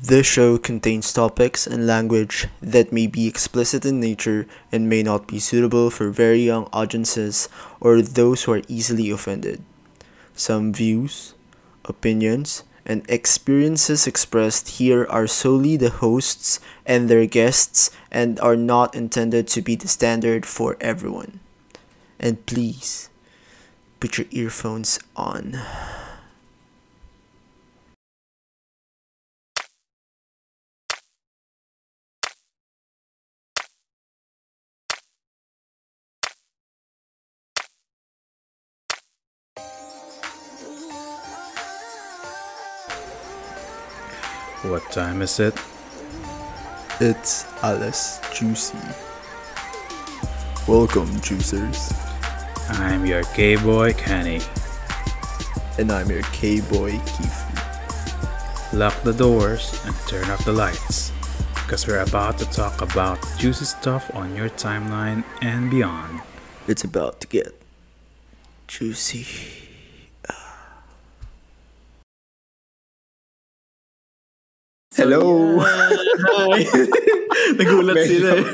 This show contains topics and language that may be explicit in nature and may not be suitable for very young audiences or those who are easily offended. Some views, opinions, and experiences expressed here are solely the hosts and their guests and are not intended to be the standard for everyone. And please, put your earphones on. What time is it? It's Alice Juicy. Welcome, juicers. I'm your gay boy Kenny. And I'm your K boy Keith. Lock the doors and turn off the lights. Because we're about to talk about juicy stuff on your timeline and beyond. It's about to get juicy. Hello! Hi! Nagulat Medyo- sila eh.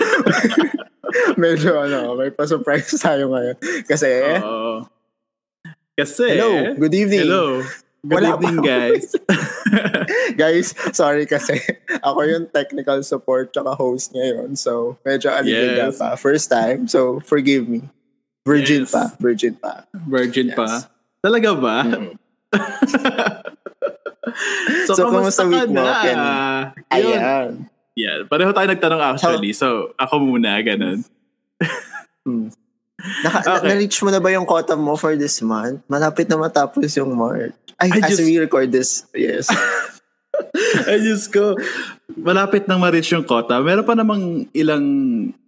Medyo ano, may pa-surprise tayo ngayon. Kasi, Oo. Kasi, hello, good evening. Hello. Good Wala evening, pa. guys. Guys, sorry kasi ako yung technical support tsaka host ngayon. So, medyo aligaga Yes. pa. First time. So, forgive me. Virgin Yes. pa. Virgin pa. Virgin Yes. pa. Talaga ba? Mm. So, kamusta week mo, Ken? Ayun. Ayan. Yeah, pareho tayo nagtanong actually. So, ako muna, ganun. Naka, na- Okay. Na-reach mo na ba yung quota mo for this month? Malapit na matapos yung March. Ay, I as just- we record this, yes. Ay, Diyos ko. Malapit nang ma-reach yung quota. Meron pa namang ilang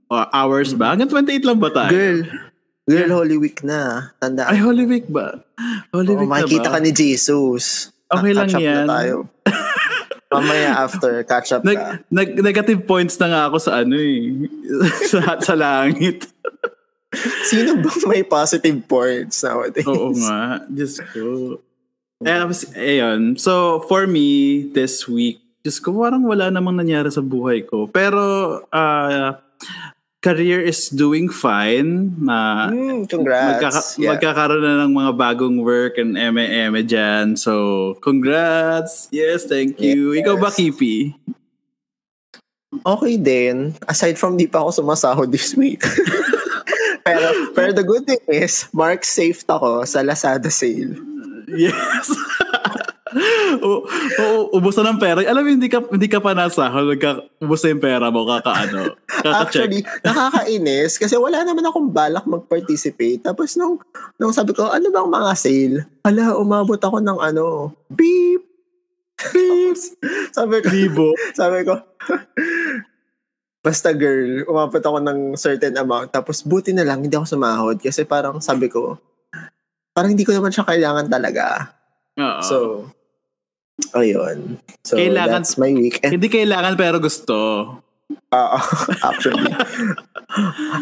uh, hours ba? Hanggang 28 lang ba tayo? Girl, girl, Holy Week na. Tanda. Ay, Holy Week ba? Holy Oo, Week na makikita ba? ka ni Jesus. Okay lang Catch up yan. Na tayo. Mamaya after, catch up Nag, ka. nag, negative points na nga ako sa ano eh. sa, sa langit. Sino bang may positive points nowadays? Oo nga. Diyos ko. Eh, ayun. So, for me, this week, Diyos ko, parang wala namang nangyari sa buhay ko. Pero, uh, career is doing fine. Na Mm, congrats. magkaka- yeah. magkakaroon na ng mga bagong work and eme-eme dyan. So, congrats. Yes, thank you. Yes. Ikaw ba, Kipi? okay din. Aside from di pa ako sumasahod this week. pero, pero the good thing is, Mark saved ako sa Lazada sale. Yes. o, o, ubos na ng pera. Alam mo, hindi ka, hindi ka pa nasahod. Nagka, ubos na yung pera mo. Kakaano. Actually, nakakainis kasi wala naman akong balak mag-participate. Tapos nung, nung sabi ko, ano bang mga sale? Hala, umabot ako ng ano, beep, beep. sabi ko, Libo. sabi ko, basta girl, umabot ako ng certain amount. Tapos buti na lang, hindi ako sumahod. Kasi parang sabi ko, parang hindi ko naman siya kailangan talaga. Oo. So, ayun. So, Kailangan- that's my week. And, hindi kailangan pero gusto. Oo, actually.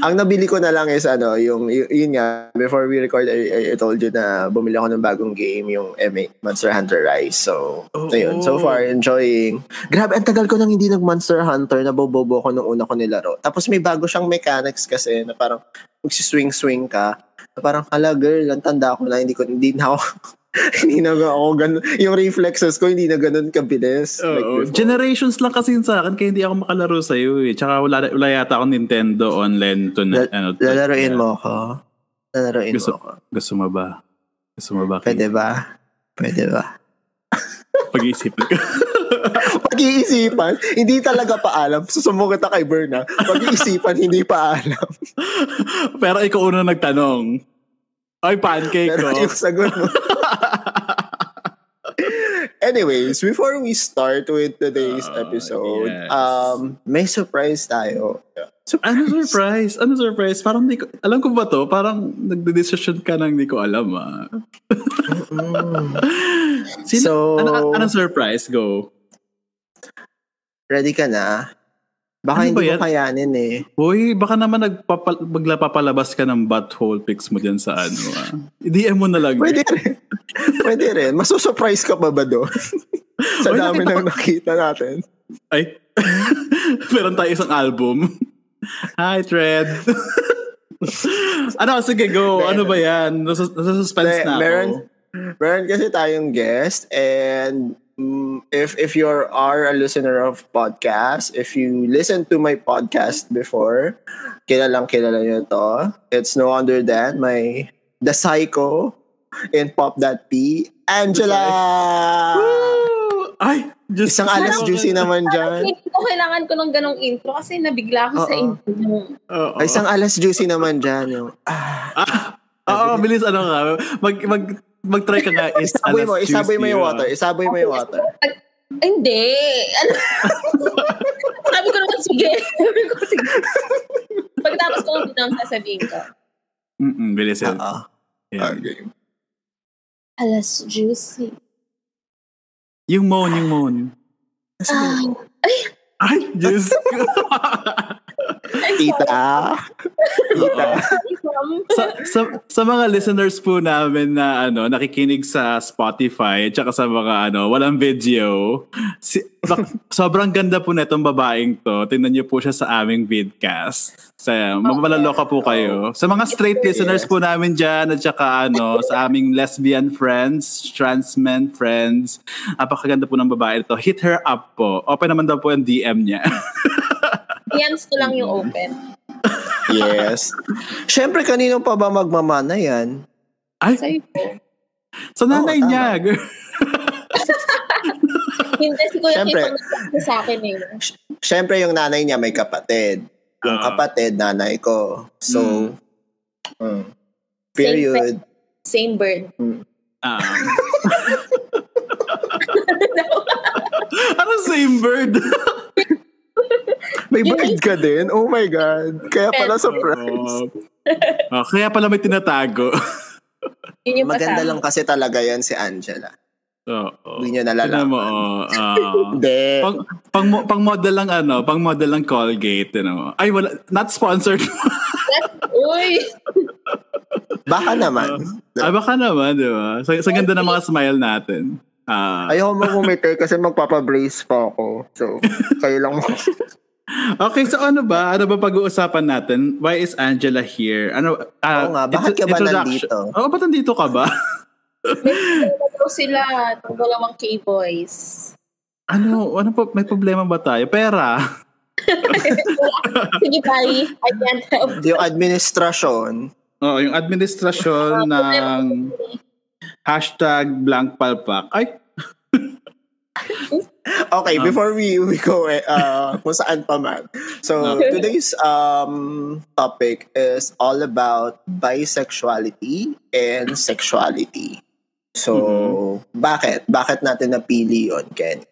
Ang nabili ko na lang is ano, yung, y- yun nga, before we record, I, I told you na bumili ako ng bagong game, yung MA, Monster Hunter Rise. So, Oo. ayun. So far, enjoying. Grabe, ang tagal ko nang hindi nag-Monster Hunter, nabobobo ko nung una ko nilaro. Tapos may bago siyang mechanics kasi na parang magsiswing-swing ka. Na parang, hala girl, ang tanda ko na, hindi ko, hindi na ako, hindi na ako ganun. Yung reflexes ko, hindi na ganun kabilis. like Oo. before. Generations lang kasi yun sa akin kaya hindi ako makalaro sa iyo eh. Tsaka wala, wala yata akong Nintendo online to na, La- ano, to- Lalaroin mo ako. Lalaroin Gusto- mo ako. Gusto mo ba? Gusto mo ba? Pwede ba? Pwede ba? Pag-iisipan ko. Pag-iisipan, hindi talaga paalam. Susumo kita kay Berna. Pag-iisipan, hindi paalam. pero ikaw una nagtanong. Ay, pancake Pero ko. yung sagot mo. Anyways, before we start with today's Ah, episode, yes. um, may surprise tayo. Ano surprise? Ano surprise? Parang di ko, alam ko ba to? Parang nagde-decision ka nang di ko alam ah. Sino, So- ano, anong surprise? Go. Ready ka na? Baka Ano ba hindi mo kayanin eh. Hoy, baka naman nagpapal, bagla papalabas ka ng butthole pics mo dyan sa ano ah. I-DM mo na lang. Pwede rin. Pwede rin. Masusurprise ka pa ba doon? Sa Uy, dami nakita nang ko- nakita natin. Ay. Meron tayo isang album. Hi, Tread. ano, sige, go. Ano ba yan? Nasa, nasa suspense Hindi, na ako. meron, meron kasi tayong guest and if if you are a listener of podcast, if you listen to my podcast before, kilalang kilala nyo to. It's no other than my the psycho in Pop.P, Angela! Woo! Ay, just Isang alas Parang- juicy naman dyan. Hindi ko kailangan ko ng ganong intro kasi nabigla ako sa Oo. intro mo. Isang alas juicy naman dyan. Yung, Ah, Oo, bilis ano nga. Mag, mag, mag-try ka nga is isaboy alas mo, isaboy mo juicy, yung ah. water. Isaboy mo yung water. Ay, hindi. Ano? Sabi ko naman, sige. Sabi ko, sige. Pagkatapos ko ang binang sasabihin ko. Mm-mm, bilis yan. Oo. Yan. Okay. Alas juicy. Yung moan, yung moan. Ah, Ay, Diyos ko. Tita. Tita. Sa, sa, sa mga listeners po namin na ano nakikinig sa Spotify at saka sa mga ano walang video si, bak- sobrang ganda po netong babaeng to. Tingnan niyo po siya sa aming vidcast. Sa mapapalaloka po kayo. Sa mga straight listeners po namin dyan at saka ano sa aming lesbian friends trans men friends napakaganda po ng babae ito hit her up po. Open naman daw po ang DM niya. Hands ko lang yung open. Yes. Siyempre, kanino pa ba magmamana yan? ay Sa'yo sa nanay Oo, niya Hindi, si Kuya Siyempre. Nagsasabi sa akin eh. Siyempre, yung nanay niya may kapatid. Yung Ah. kapatid, nanay ko. So, mm. period. Same bird. Ah. ano same bird? May bird ka din? Oh my God. Kaya pala surprise. Oh. Oh, kaya pala may tinatago. Yun yung Maganda pasama. lang kasi talaga yan si Angela. Oo. Hindi niya Tignan mo, nalalaman. oh, ah. Hindi. pang, pang, pang model lang ano, pang model lang Colgate, you know. Ay, wala, not sponsored. Uy! Baka naman. Ay, baka naman, di ba? Sa, sa ganda ng mga smile natin. Ah. Ayoko mo bumiti kasi magpapabrace pa ako. So, kayo lang mo. Okay, so ano ba? Ano ba pag-uusapan natin? Why is Angela here? Ano, ah, Oo nga, bakit ka ba nandito? Oo, ba't nandito ka ba? Ito sila, itong dalawang K-boys. ano, ano pa, may problema ba tayo? Pera. Sige, bye. I can't help. Yung administrasyon, Oo, yung administrasyon ng hashtag blank palpak. Ay, Okay, Um, before we we go eh, uh, kung saan pa man. So, today's um topic is all about bisexuality and sexuality. So, Mm-hmm. bakit? Bakit natin napili yon Ken?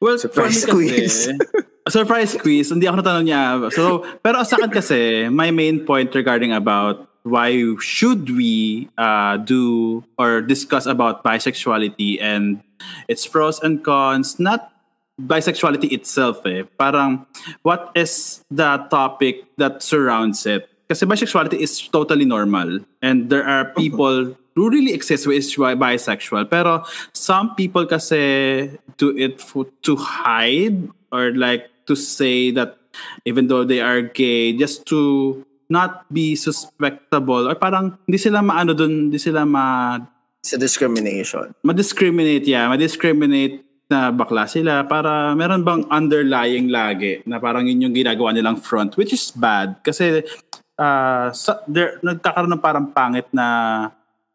Well, Surprise for me quiz. kasi, surprise quiz. Hindi ako natanong niya. So, pero sa akin kasi, my main point regarding about why should we uh, do or discuss about bisexuality and its pros and cons, not bisexuality itself eh. Parang, what is the topic that surrounds it? Kasi bisexuality is totally normal. And there are people who really exist who is bi- bisexual. Pero some people kasi do it for, to hide or like to say that even though they are gay, just to not be suspectable or parang hindi sila maano dun, hindi sila ma Sa discrimination. ma-discriminate, yeah, ma-discriminate na bakla sila para meron bang underlying lagi na parang yun yung ginagawa nilang front which is bad kasi uh, sa, there, nagkakaroon ng parang pangit na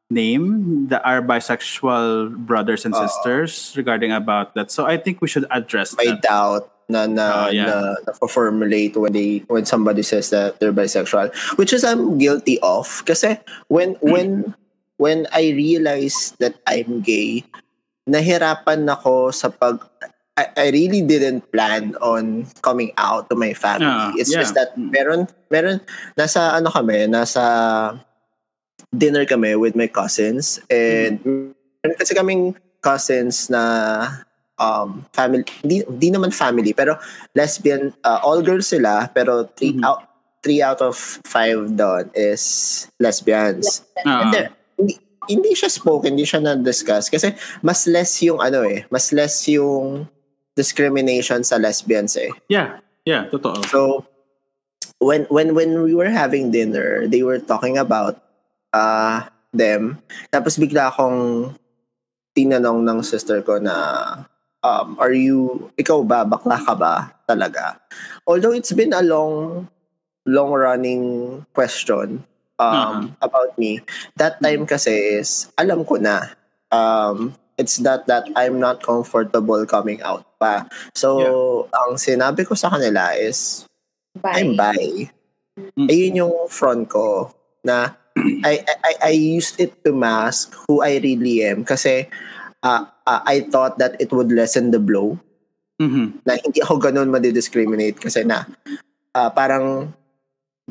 name that are bisexual brothers and Oo. sisters regarding about that. So I think we should address May that. doubt na na, Oh, yeah. na, na formulate when they when somebody says that they're bisexual which is I'm guilty of kasi when when when I realized that I'm gay nahirapan ako sa pag I, I really didn't plan on coming out to my family Ah, it's yeah. just that meron meron nasa ano kami nasa dinner kami with my cousins and meron kasi kaming cousins na um family hindi, hindi naman family pero lesbian uh, all girls sila pero three Mhm. out three out of five doon is lesbians Ah, and hindi, hindi siya spoken, hindi siya na-discuss. Kasi mas less yung ano eh, mas less yung discrimination sa lesbians eh. Yeah. Yeah, totoo. So when when when we were having dinner, they were talking about uh them. Tapos bigla akong tinanong ng sister ko na um are you ikaw ba bakla ka ba talaga? Although it's been a long long running question um about me. That time kasi is alam ko na um it's that that I'm not comfortable coming out pa. So ang sinabi ko sa kanila is Bye. I'm bi. Mm. Ayun yung front ko na I, I I used it to mask who I really am kasi uh, uh, I thought that it would lessen the blow Mhm. na hindi ako ganun madidiscriminate kasi na uh, parang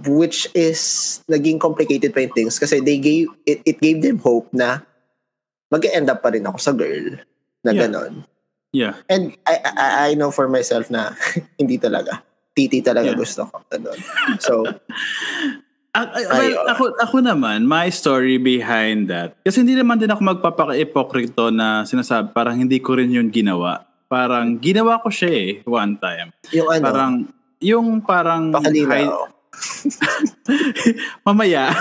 which is naging complicated pa yung things kasi they gave it, it gave them hope na mag-end up pa rin ako sa girl na Yeah. ganon. Yeah. And I, I, I know for myself na hindi talaga. Titi talaga Yeah. gusto ko. Ganon. So, ah, well, ako, ako naman, my story behind that. Kasi hindi naman din ako magpapaka-ipokrito na sinasabi, parang hindi ko rin yun ginawa. Parang ginawa ko siya eh, one time. yung ano, Parang, yung parang... pakalina. high- mamaya.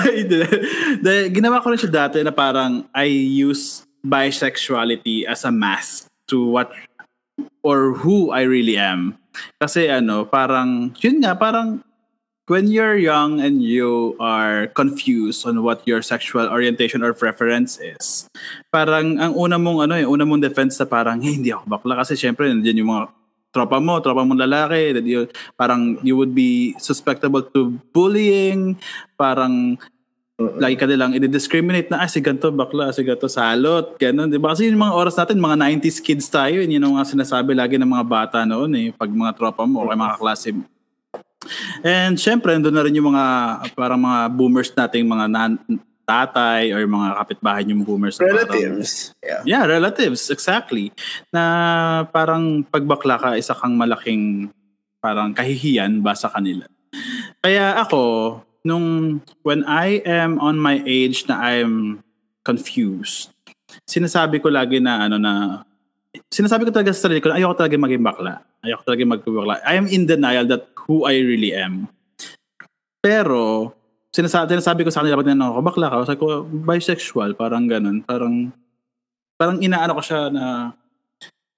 Dahil ginawa ko rin siya dati na parang I use bisexuality as a mask to what or who I really am. Kasi ano, parang, yun nga, parang when you're young and you are confused on what your sexual orientation or preference is, parang ang una mong ano eh, una mong defense na parang, hey, hindi ako bakla kasi syempre nandiyan yung mga tropa mo, tropa mong lalaki, that you, parang you would be susceptible to bullying, parang lagi ka nilang i-discriminate na, ah, si ganito bakla, si ganito salot, gano'n, di ba? Kasi yung mga oras natin, mga 90s kids tayo, yun yung mga sinasabi lagi ng mga bata noon eh, pag mga tropa mo, o mga klase mo. And syempre, doon na rin yung mga, parang mga boomers nating mga nan- tatay or mga kapitbahay yung boomers. na parang- relatives. Yeah. Yeah, relatives, exactly. Na parang pagbakla ka, isa kang malaking parang kahihiyan ba sa kanila. Kaya ako, nung when I am on my age na I'm confused, sinasabi ko lagi na ano na sinasabi ko talaga sa sarili ko ayoko talaga maging bakla. Ayoko talaga maging bakla. I am in denial that who I really am. Pero, sinasabi, sinasabi ko sa kanila pag tinanong ako, bakla ka? Sabi ko, bisexual, parang ganun. Parang, parang inaano ko siya na,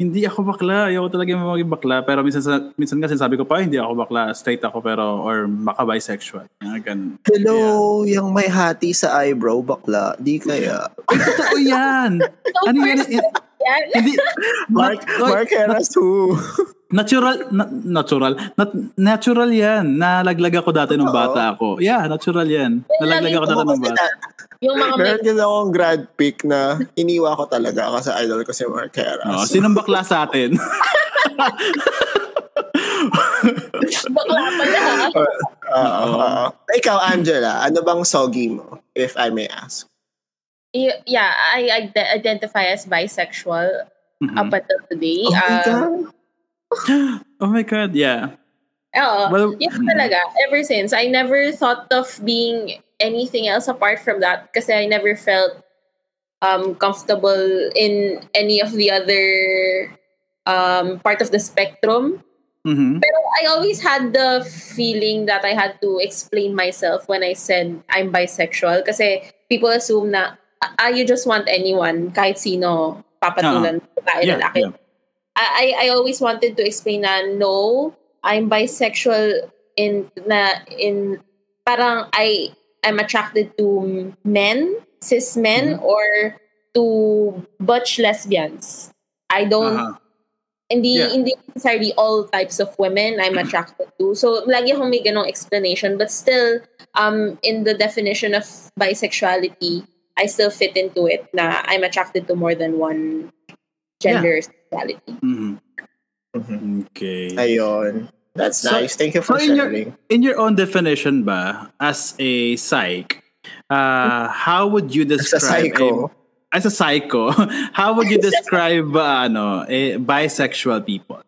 hindi ako bakla, ayoko talaga maging bakla. Pero minsan, sa- minsan nga sinasabi ko pa, hindi ako bakla, straight ako, pero, or baka bisexual. Ganun. Hello, yung may hati sa eyebrow, bakla. Di kaya. Totoo yan! So, ano yan? Yan. Hindi, Mark, not- Mark Heras who? Natural, na- natural, nat- natural yan. Nalaglag ako dati nung bata ako. Yeah, natural yan. Nalaglag ako dati nung bata. Yung mga Meron din akong grad pick na iniwa ko talaga kasi idol ko si Mark Heras. Oh, sinong bakla sa atin? bakla pala. Oo, oo. Ikaw, Angela, ano bang soggy mo, if I may ask? Yeah, I ide- identify as bisexual Mhm. up until today. Oh my Um, God. Oh my God, yeah. Oo. Well, yun talaga. Ever since, I never thought of being anything else apart from that kasi I never felt um, comfortable in any of the other um, part of the spectrum. Mhm. Pero I always had the feeling that I had to explain myself when I said I'm bisexual kasi people assume na ah, you just want anyone, kahit sino, papatulan tayo Yeah, lalaki. yeah. I, I always wanted to explain na no, I'm bisexual in na in parang I I'm attracted to men, cis men Mhm. or to butch lesbians. I don't Aha. hindi Yeah. hindi necessarily all types of women I'm attracted to. So lagi akong may ganong explanation but still um in the definition of bisexuality, I still fit into it na I'm attracted to more than one gender sexuality. Mhm. Mhm. Okay. Ayun. That's So- nice. Thank you for so in your sharing. in your own definition ba as a psych, uh, how would you Sa describe psycho. a- as a psycho, how would you describe uh, ano, a bisexual people?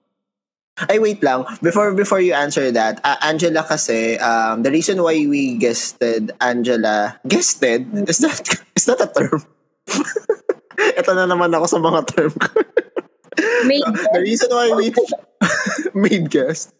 Ay, wait lang. Before before you answer that, uh, Angela kasi, um, the reason why we guested Angela, guested? Is that, is that a term? Ito na naman ako sa mga term ko. Made the reason why we made guest.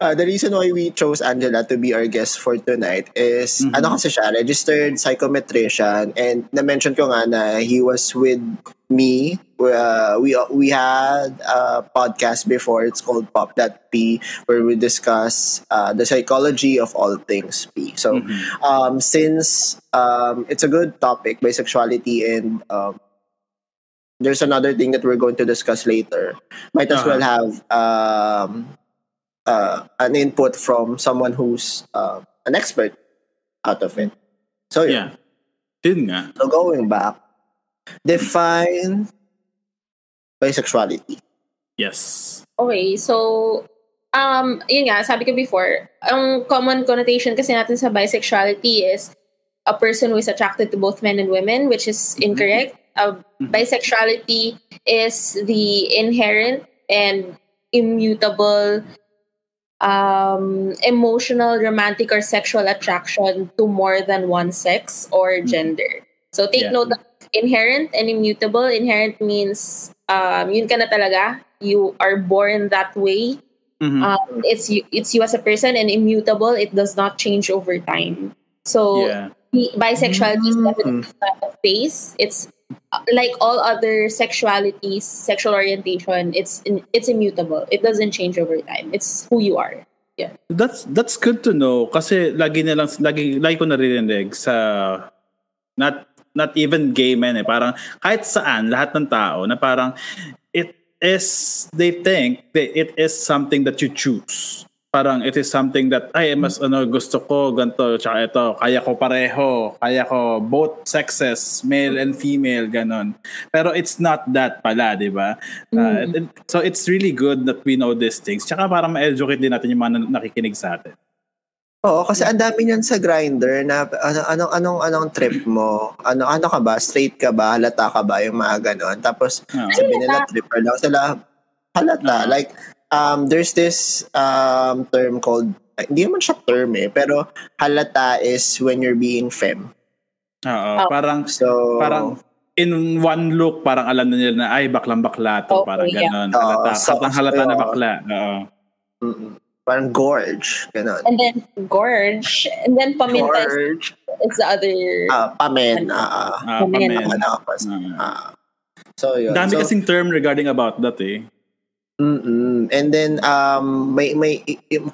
Uh, the reason why we chose Angela to be our guest for tonight is Mhm. ano kasi siya, registered psychometrician and na-mention ko nga na he was with me. Uh, we we had a podcast before. It's called Pop That P where we discuss uh, the psychology of all things P. So Mhm. um, since um, it's a good topic, bisexuality and um, there's another thing that we're going to discuss later. Might as Uh-huh. well have um, uh, an input from someone who's uh, an expert out of it. So yeah. Yeah. Yun nga. So going back, define bisexuality. Yes. Okay, so, um, yun nga, sabi ko before, ang common connotation kasi natin sa bisexuality is a person who is attracted to both men and women, which is incorrect. Uh, bisexuality is the inherent and immutable um, emotional, romantic, or sexual attraction to more than one sex or gender. So take Yeah. note of inherent and immutable. Inherent means um, yun ka na talaga. You are born that way. Mhm. Um, it's you, it's you as a person, and immutable. It does not change over time. So yeah. bi- bisexuality is Mm. definitely not a phase. It's like all other sexualities, sexual orientation. It's it's immutable. It doesn't change over time. It's who you are. Yeah. That's that's good to know kasi lagi na lang lagi lagi ko naririnig sa not not even gay men eh parang kahit saan lahat ng tao na parang it is they think that it is something that you choose. Parang it is something that ay mas ano gusto ko ganto tsaka ito kaya ko pareho kaya ko both sexes male and female ganon pero it's not that pala di ba Uh, and- so it's really good that we know these things tsaka para ma-educate din natin yung mga nakikinig sa atin Oo, kasi ang dami niyan sa grinder na ano anong anong anong trip mo? Ano ano ka ba? Straight ka ba? Halata ka ba yung mga ganon? Tapos Oo. sabi nila tripper lang sila. Halata. Oo. Like um there's this um term called ay, hindi naman siya term eh, pero halata is when you're being femme. Oo, Oh. parang So parang in one look parang alam na nila na ay baklang bakla to Okay, parang yeah. ganon Oo, halata so- halata, halata na oo. bakla oo mm-mm. parang gorge, ganon. And then gorge, and then paminta Gorge. is the other. Ah, pamen. Ah, ah. Ah, Pamen. pamen. Ah. So yun. dami so, kasing term regarding about that eh Mm-mm. And then um may may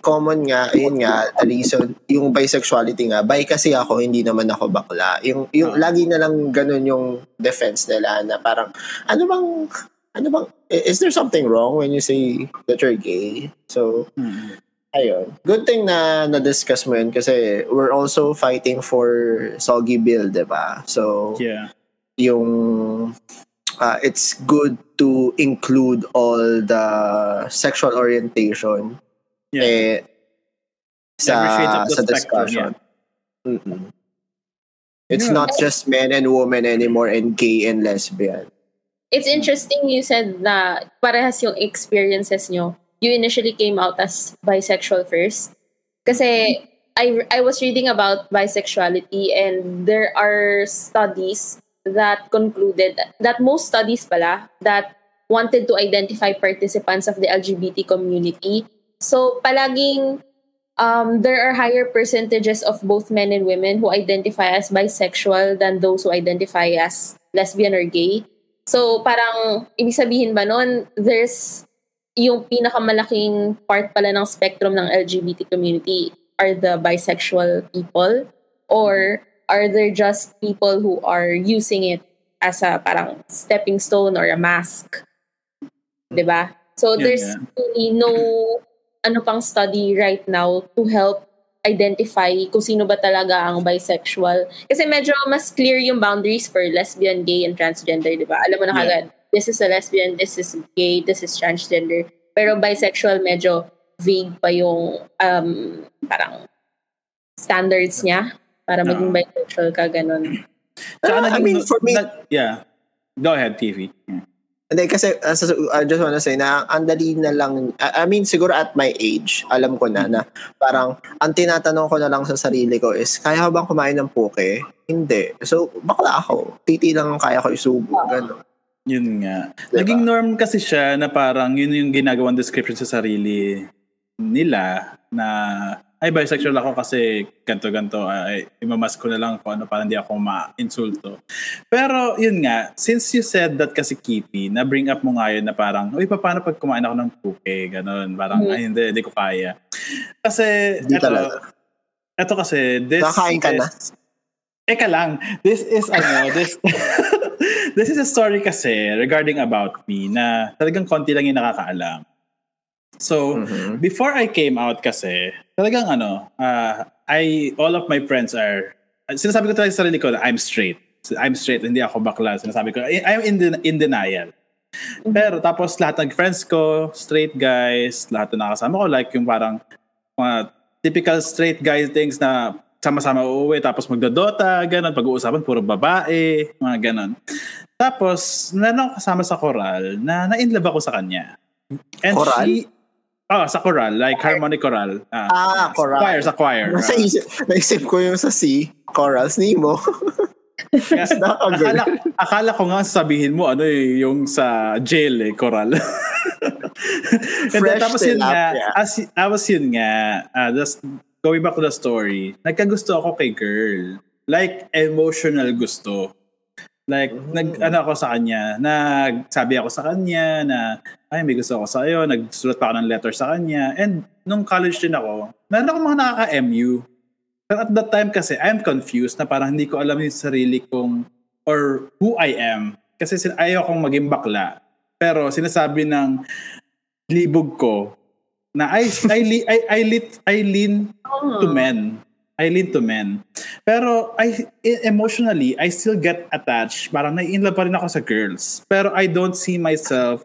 common nga yun nga the reason yung bisexuality nga bi kasi ako hindi naman ako bakla. Yung yung Ah. lagi na lang ganun yung defense nila na parang ano bang ano bang is there something wrong when you say that you're gay? So Mm. ayun. Good thing na na-discuss mo yun kasi we're also fighting for soggy bill, 'di ba? So yeah yung uh, it's good to include all the sexual orientation yeah eh, sa Every shade the sa spectrum, discussion. Mm-mm. It's Yeah. not just men and women anymore and gay and lesbian. It's interesting you said na parehas yung experiences nyo. You initially came out as bisexual first. Kasi I, I was reading about bisexuality and there are studies that concluded that most studies pala that wanted to identify participants of the LGBT community. So palaging um, there are higher percentages of both men and women who identify as bisexual than those who identify as lesbian or gay. So, parang, ibig sabihin ba nun, there's yung pinakamalaking part pala ng spectrum ng LGBT community are the bisexual people or are there just people who are using it as a parang stepping stone or a mask? 'Di ba? So Yeah, there's yeah. really no ano pang study right now to help identify kung sino ba talaga ang bisexual. Kasi medyo mas clear yung boundaries for lesbian, gay, and transgender, di ba? Alam mo na Yeah. kagad, this is a lesbian, this is gay, this is transgender. Pero bisexual, medyo vague pa yung um, parang standards niya para maging Oo. bisexual ka, ganun. Ah, I naging- mean, for me- nag- yeah go ahead TV Yeah. Hindi, kasi uh, sa- I just wanna say na ang dali na lang, I I mean, siguro at my age, alam ko na na parang ang tinatanong ko na lang sa sarili ko is, kaya ko bang kumain ng puke? Hindi. So, bakla ako. Titi lang ang kaya ko isubo. Ganun. Yun nga. Diba? Naging norm kasi siya na parang yun yung ginagawang description sa sarili nila na ay bisexual ako kasi ganto ganto ay imamas ko na lang kung ano para hindi ako ma-insulto. Pero yun nga, since you said that kasi Kitty, na bring up mo nga yun na parang, uy, paano pag kumain ako ng puke? Ganon. Parang, Hmm. ay hindi, hindi ko kaya. Kasi, Hindi eto, talaga. eto kasi, this Nakakain ka na? is- Eka lang, this is ano, this this is a story kasi regarding about me na talagang konti lang yung nakakaalam. So, Mhm. before I came out kasi, talagang ano, uh, I, all of my friends are, sinasabi ko talaga sa sarili ko na I'm straight. I'm straight, hindi ako bakla. Sinasabi ko, I'm in, den- in denial. Pero tapos lahat ng friends ko, straight guys, lahat na nakasama ko, like yung parang mga typical straight guy things na sama-sama uuwi, tapos magdodota, ganun, pag-uusapan, puro babae, mga ganun. Tapos, meron ako kasama sa choral na na-inlove ako sa kanya. And Choral? she, oh, sa choral, like harmonic choral. Ah, choral. Choir, sa choir. Nasa Ah. isip, naisip ko yung sa C, Corals, Nemo. Yes, Nakakagulo. akala, akala ko nga sabihin mo ano eh, yung sa jail eh, coral. And then, Fresh tapos yun nga, tilapia. as, tapos yun nga, uh, just going back to the story, nagkagusto ako kay girl. Like, emotional gusto. Like, nag, ano ako sa kanya, nagsabi ako sa kanya na, ay, may gusto ako sa iyo, nagsulat pa ako ng letter sa kanya. And nung college din ako, meron ako mga nakaka-MU. Pero at that time kasi, I'm confused na parang hindi ko alam yung sarili kong or who I am. Kasi sin- ayaw kong maging bakla. Pero sinasabi ng libog ko na I, I, li- I, I, lit, I lean to men. I lean to men. Pero I e- emotionally, I still get attached. Parang nai-inlove pa rin ako sa girls. Pero I don't see myself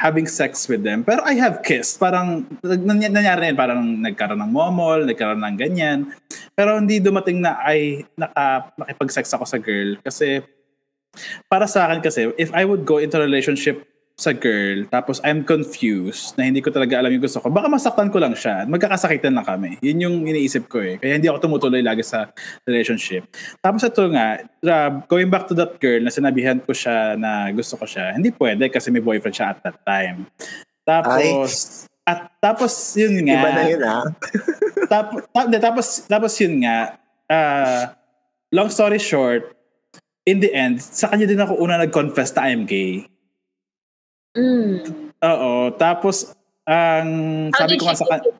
having sex with them. Pero I have kissed. Parang nangyari na yun. Parang nagkaroon ng momol, nagkaroon ng ganyan. Pero hindi dumating na ay naka, nakipag-sex ako sa girl. Kasi para sa akin kasi, if I would go into a relationship sa girl, tapos I'm confused na hindi ko talaga alam yung gusto ko, baka masaktan ko lang siya magkakasakitan lang kami. Yun yung iniisip ko eh. Kaya hindi ako tumutuloy lagi sa relationship. Tapos ito nga, uh, going back to that girl na sinabihan ko siya na gusto ko siya, hindi pwede kasi may boyfriend siya at that time. Tapos, at tapos yun nga, Iba na yun ah. tapos, tapos, tapos yun nga, uh, long story short, in the end, sa kanya din ako una nag-confess na I'm gay. Mm. Oo. Tapos, ang How sabi ko nga sa kanya?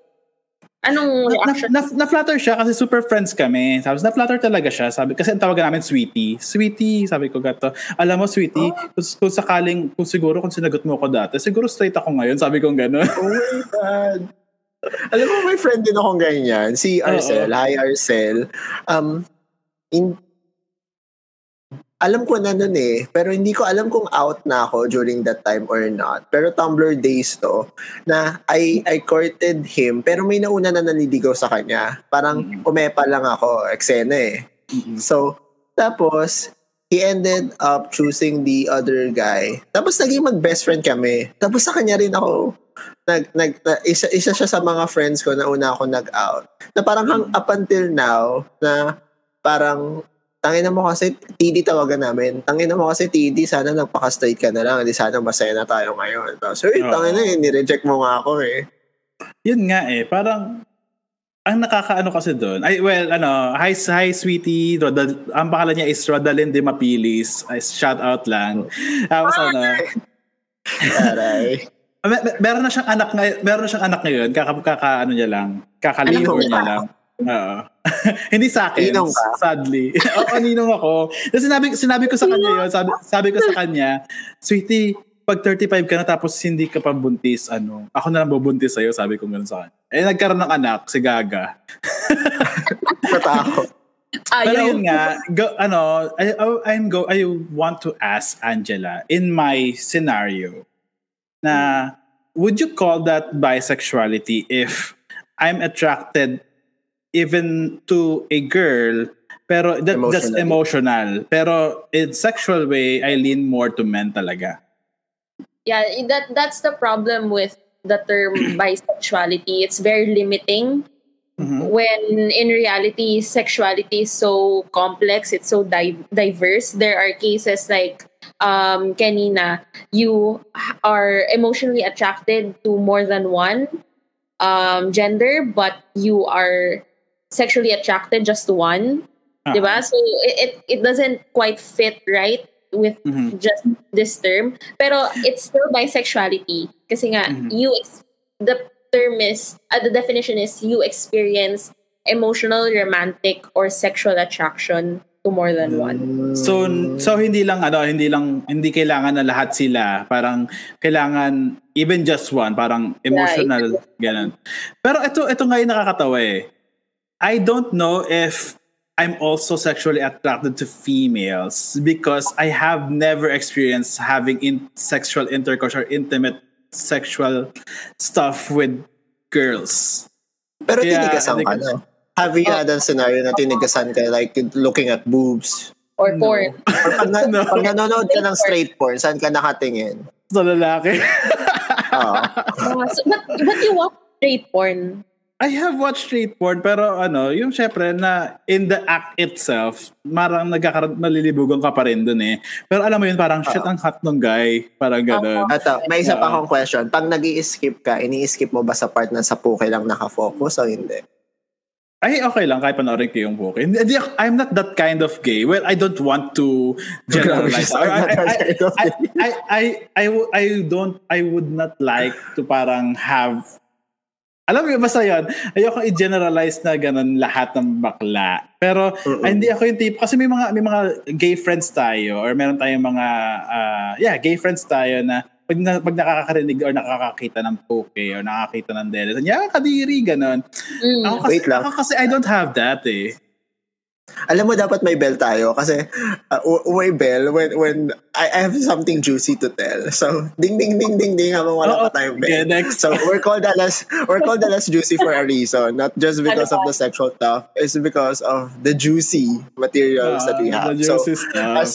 Anong na, reaction? na, na-flatter siya kasi super friends kami. Tapos na-flatter talaga siya. Sabi, kasi ang tawagan namin Sweetie. Sweetie, sabi ko gato. Alam mo, Sweetie, kung, kung sakaling, kung siguro kung sinagot mo ako dati, siguro straight ako ngayon. Sabi ko gano'n. Oh my God. Alam mo, may friend din akong ganyan. Si Arcel. Hi, Arcel. Um, in, alam ko na nun eh. Pero hindi ko alam kung out na ako during that time or not. Pero Tumblr days to, na I, I courted him, pero may nauna na naniligaw sa kanya. Parang Mm. umepa lang ako, eksena eh. So, tapos, he ended up choosing the other guy. Tapos naging mag-best friend kami. Tapos sa kanya rin ako, nag, nag, na, isa, isa siya sa mga friends ko na una ako nag-out. Na parang hang, up until now, na parang, tangin mo kasi, TD tawagan namin. Tangin mo kasi TD, sana nagpaka-straight ka na lang. Hindi sana masaya na tayo ngayon. So, eh, Oo. tangin na eh, nireject mo nga ako eh. Yun nga eh, parang ang nakakaano kasi doon. Ay, well, ano, hi, hi sweetie. Rodal, ang pangalan niya is Rodalyn de Mapilis. Shout out lang. Tapos ano, Taray. mer- mer- meron na siyang anak ngayon, meron na siyang anak ngayon, kaka, kaka ano niya lang, kakaliho Anak mo niya lang. Oo. Hindi sa akin, Ninong ka? sadly. Oo, ninong ako. Kasi sinabi, sinabi ko sa kanya yun, sabi, sabi ko sa kanya, sweetie, pag 35 ka na tapos hindi ka pa buntis, ano, ako na lang bubuntis sa'yo, sabi ko gano'n sa kanya. Eh, nagkaroon ng anak, si Gaga. Natakot. Pero Ayaw. yun nga, go, ano, I, I- I'm go, I want to ask Angela, in my scenario, na would you call that bisexuality if I'm attracted even to a girl, pero that, that's emotional. Pero in sexual way, I lean more to men talaga. Yeah, that that's the problem with the term bisexuality. It's very limiting Mhm. when in reality sexuality is so complex it's so di- diverse there are cases like um kanina you are emotionally attracted to more than one um gender but you are sexually attracted just to one Ah. diba so it, it doesn't quite fit right with Mhm. just this term pero it's still bisexuality kasi nga Mhm. you ex- the term is uh, the definition is you experience emotional romantic or sexual attraction to more than one So so hindi lang ano, hindi lang hindi kailangan na lahat sila, parang kailangan even just one, parang emotional ganun. Pero ito ito nga yung nakakatawa eh. I don't know if I'm also sexually attracted to females because I have never experienced having in sexual intercourse or intimate sexual stuff with girls. Pero Kaya, tinigasan hindi ka ko- na. Have you Oh. had a scenario na tinigasan ka like looking at boobs? or porn Or pag, na, No. pag nanonood ka ng straight porn, saan ka nakatingin? Sa lalaki. Oo. Ah, so, but but you watch straight porn I have watched straight porn pero ano, yung syempre na in the act itself, marang nagkakaroon malilibugan ka pa rin dun eh. Pero alam mo yun, parang shit ang hot nung guy. Parang gano'n. At uh, may isa pa akong question. Pag nag skip ka, ini-skip mo ba sa part na sa puke lang nakafocus o hindi? Ay, okay lang kahit panoorin ko yung book. Hindi, I'm not that kind of gay. Well, I don't want to generalize. I, I, I, I. I, I, I don't, I would not like to parang have alam mo, basta yun, ayoko i-generalize na ganun lahat ng bakla. Pero ay, hindi ako yung tipo, kasi may mga, may mga gay friends tayo or meron tayong mga, ah, yeah, gay friends tayo na pag, na, pag nakakarinig or nakakakita ng poke or nakakita ng dede, yeah, kadiri, ganun. Mm. Ako kasi, Wait lang. ako kasi I don't have that eh. Alam mo, dapat may bell tayo kasi uh, may bell when when I, I have something juicy to tell. So, ding, ding, ding, ding, ding habang wala pa tayong bell. next. So, we're called Alas, we're called Alas Juicy for a reason. Not just because of the sexual stuff. It's because of the juicy materials that we Ah, have. the So, stuff. as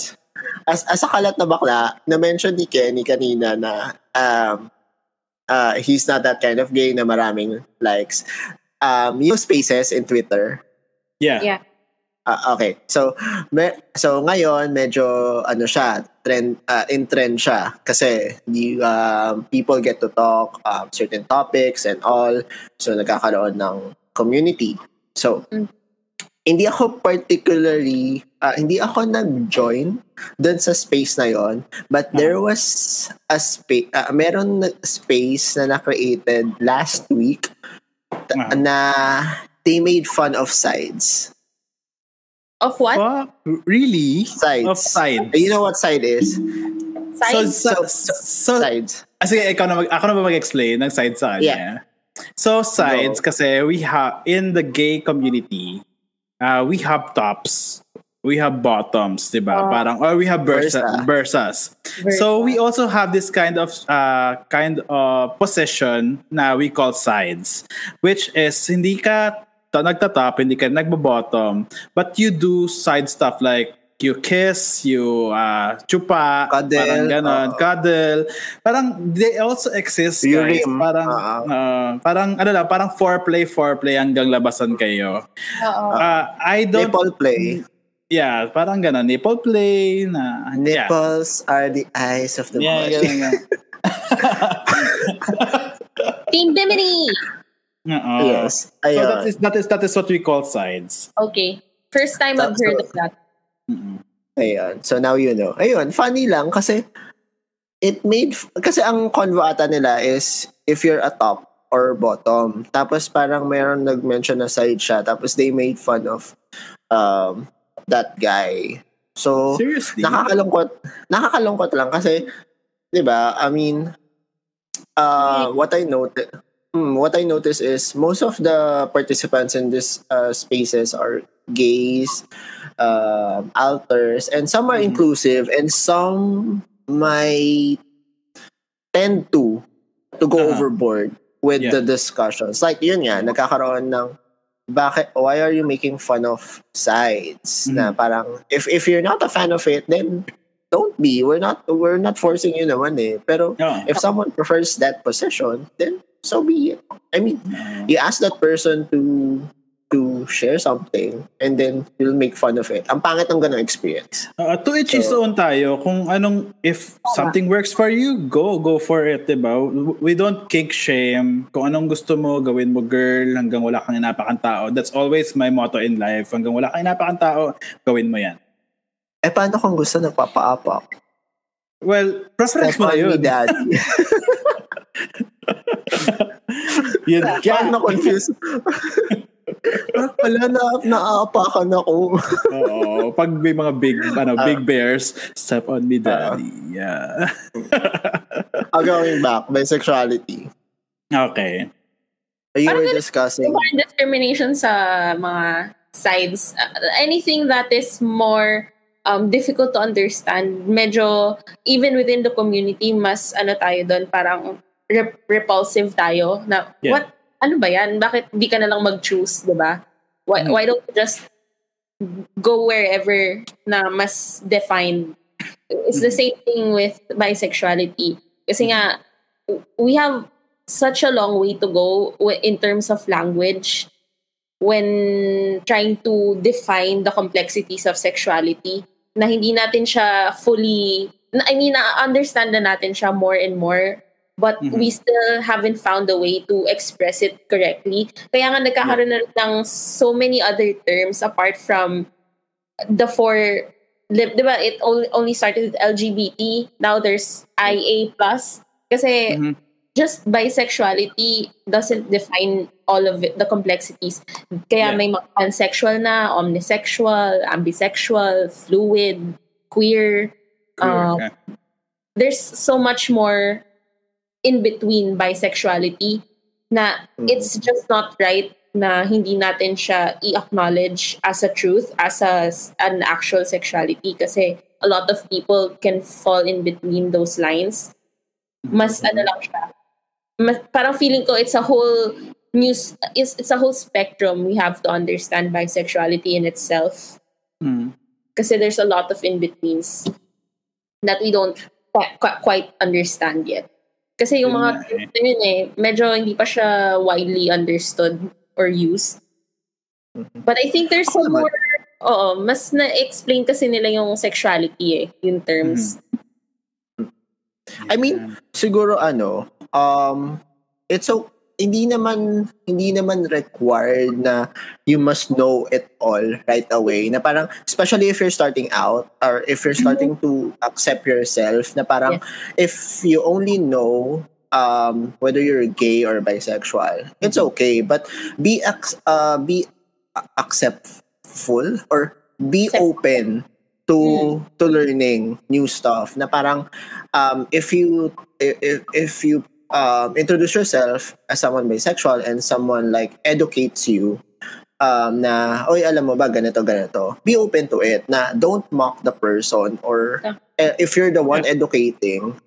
as as a kalat na bakla, na-mention ni Kenny kanina na um uh, he's not that kind of gay na maraming likes. Um, yung spaces in Twitter. yeah. Yeah. Ah, okay. So, me, so ngayon medyo ano siya, trend uh, in trend siya kasi the um, people get to talk um, certain topics and all. So nagkakaroon ng community. So Mm. hindi ako particularly ah, hindi ako nag-join dun sa space na yon but there was a space uh, meron na space na na-created last week Ah. na they made fun of sides. Of what Fuck, really? Sides. Of sides. You know what side is? size So, so, So- so, Sides. Ah, sige, ikaw na mag, ako na ba mag-explain ng side sa kanya? Yeah. So, sides, Go. kasi we have, in the gay community, uh, we have tops, we have bottoms, di ba? Oh. Parang, or we have versa, Versa. versas. So, we also have this kind of, uh, kind of position na we call sides, which is, hindi ka ta- nagtatop, hindi ka nagbo-bottom, but you do side stuff like, you kiss, you uh, chupa, Cuddle, parang ganon, oo. cuddle. Parang they also exist, guys. rim, Parang, oo. uh, parang, ano lang, parang foreplay, foreplay hanggang labasan kayo. Oo. Uh, I don't, Nipple play. yeah, parang ganon, nipple play, na, yeah. Nipples are the eyes of the Yeah, body. team bimini Oo. yes. So Ayun. that is, that is, that is what we call sides. okay first time I've So- heard of that Mm-mm. Ayun. So now you know. Ayun, funny lang kasi it made kasi ang convo ata nila is if you're a top or bottom. Tapos parang meron nag-mention na side siya. Tapos they made fun of um that guy. So Seriously? nakakalungkot nakakalungkot lang kasi 'di ba I mean uh what I noticed what I noticed is most of the participants in this uh, spaces are gays um alters and some are Mhm. inclusive and some might tend to to go Uh-huh. overboard with Yeah. the discussions like yun nga nagkakaroon ng bakit why are you making fun of sides na Mhm. parang if if you're not a fan of it then don't be. We're not we're not forcing you naman eh. Pero Yeah. if someone prefers that position, then so be it. I mean, you ask that person to to share something and then you'll make fun of it. Ang pangit ng ganong experience. Uh, to each his So- own tayo. Kung anong, if something works for you, go, go for it, diba? We don't kink shame. Kung anong gusto mo, gawin mo, girl, hanggang wala kang inapakang tao. That's always my motto in life. Hanggang wala kang inapakang tao, gawin mo yan. Eh, paano kung gusto nagpapaapak? Well, preference Step mo na on me, yun. Parang na-confuse. Parang Wala na, naaapakan ako. Oo. Pag may mga big, ano, Ah. big bears, step on me, daddy. Yeah. Ah, going back, bisexuality. okay. You Parang were discussing, More discrimination sa mga sides. Uh, anything that is more um, difficult to understand, medyo, even within the community, mas ano tayo doon, parang rep- repulsive tayo. Na, Yeah. what, ano ba yan? Bakit di ka na lang mag-choose, di ba? Why, Mhm. why don't you just go wherever na mas defined? It's the same thing with bisexuality. Kasi nga, we have such a long way to go in terms of language when trying to define the complexities of sexuality na hindi natin siya fully I mean na-understand na natin siya more and more but Mhm. we still haven't found a way to express it correctly kaya nga nagkakaroon na ng so many other terms apart from the four di, di ba it only, only started with LGBT now there's IA plus kasi Mhm. just bisexuality doesn't define all of it, the complexities. Kaya Yeah. may mga pansexual na, omnisexual, ambisexual, fluid, queer. Uh, Yeah. there's so much more in between bisexuality na Mhm. it's just not right na hindi natin siya i-acknowledge as a truth, as a, an actual sexuality kasi a lot of people can fall in between those lines. Mas ano lang siya. Mas, parang feeling ko it's a whole news it's, it's a whole spectrum we have to understand bisexuality in itself Mm. kasi there's a lot of in-betweens that we don't qui- qui- quite understand yet. Kasi yung Yun mga nga eh. terms na yun eh, medyo hindi pa siya widely understood or used. But I think there's naman. more, oo, mas na-explain kasi nila yung sexuality eh, yung terms. I mean, siguro ano, um, it's so, hindi naman, hindi naman required na you must know it all right away. Na parang, especially if you're starting out, or if you're starting to accept yourself, na parang, if you only know um, whether you're gay or bisexual, it's okay. But be, uh, be acceptful or be Accept- open to to learning new stuff. Na parang um if you if, if you um introduce yourself as someone bisexual and someone like educates you um na oy alam mo ba ganito ganito be open to it na don't mock the person or Yeah. eh, if you're the one educating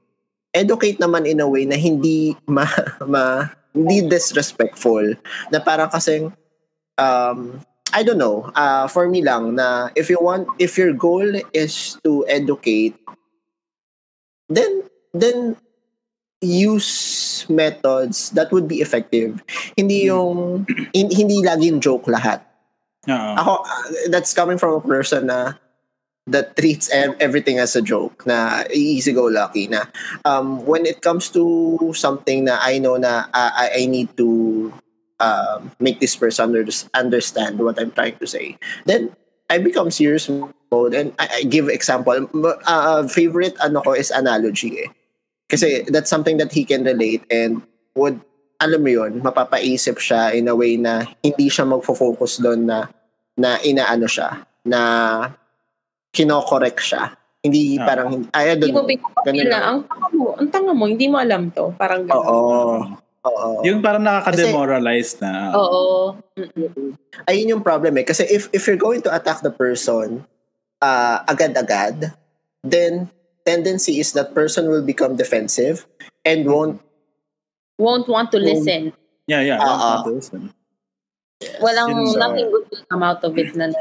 educate naman in a way na hindi ma, ma hindi disrespectful na parang kasing um I don't know. Uh, for me lang na if you want, if your goal is to educate, then then use methods that would be effective. Hindi yung hin- hindi laging joke lahat. Oo. Ako uh, that's coming from a person na that treats ev- everything as a joke na easy go lucky na um when it comes to something na I know na uh, I, I need to um, make this person under- understand what I'm trying to say then I become serious mode and I, I give example uh, favorite ano ko is analogy eh kasi that's something that he can relate and would alam mo yun, mapapaisip siya in a way na hindi siya magfo-focus doon na na inaano siya, na kinokorek siya. Hindi Ah. parang, hindi, ay, I don't know. Ganun na, ang tanga mo, ang tanga mo, hindi mo alam to. Parang gano'n. Oo. Oo. Yung parang nakaka-demoralize na. Oo. Mm-mm. Ayun yung problem eh. Kasi if, if you're going to attack the person uh, agad-agad, then tendency is that person will become defensive and won't Won't want to listen. Yeah, yeah. Oo. Listen. Walang, Yun sa- nothing good will come out of it na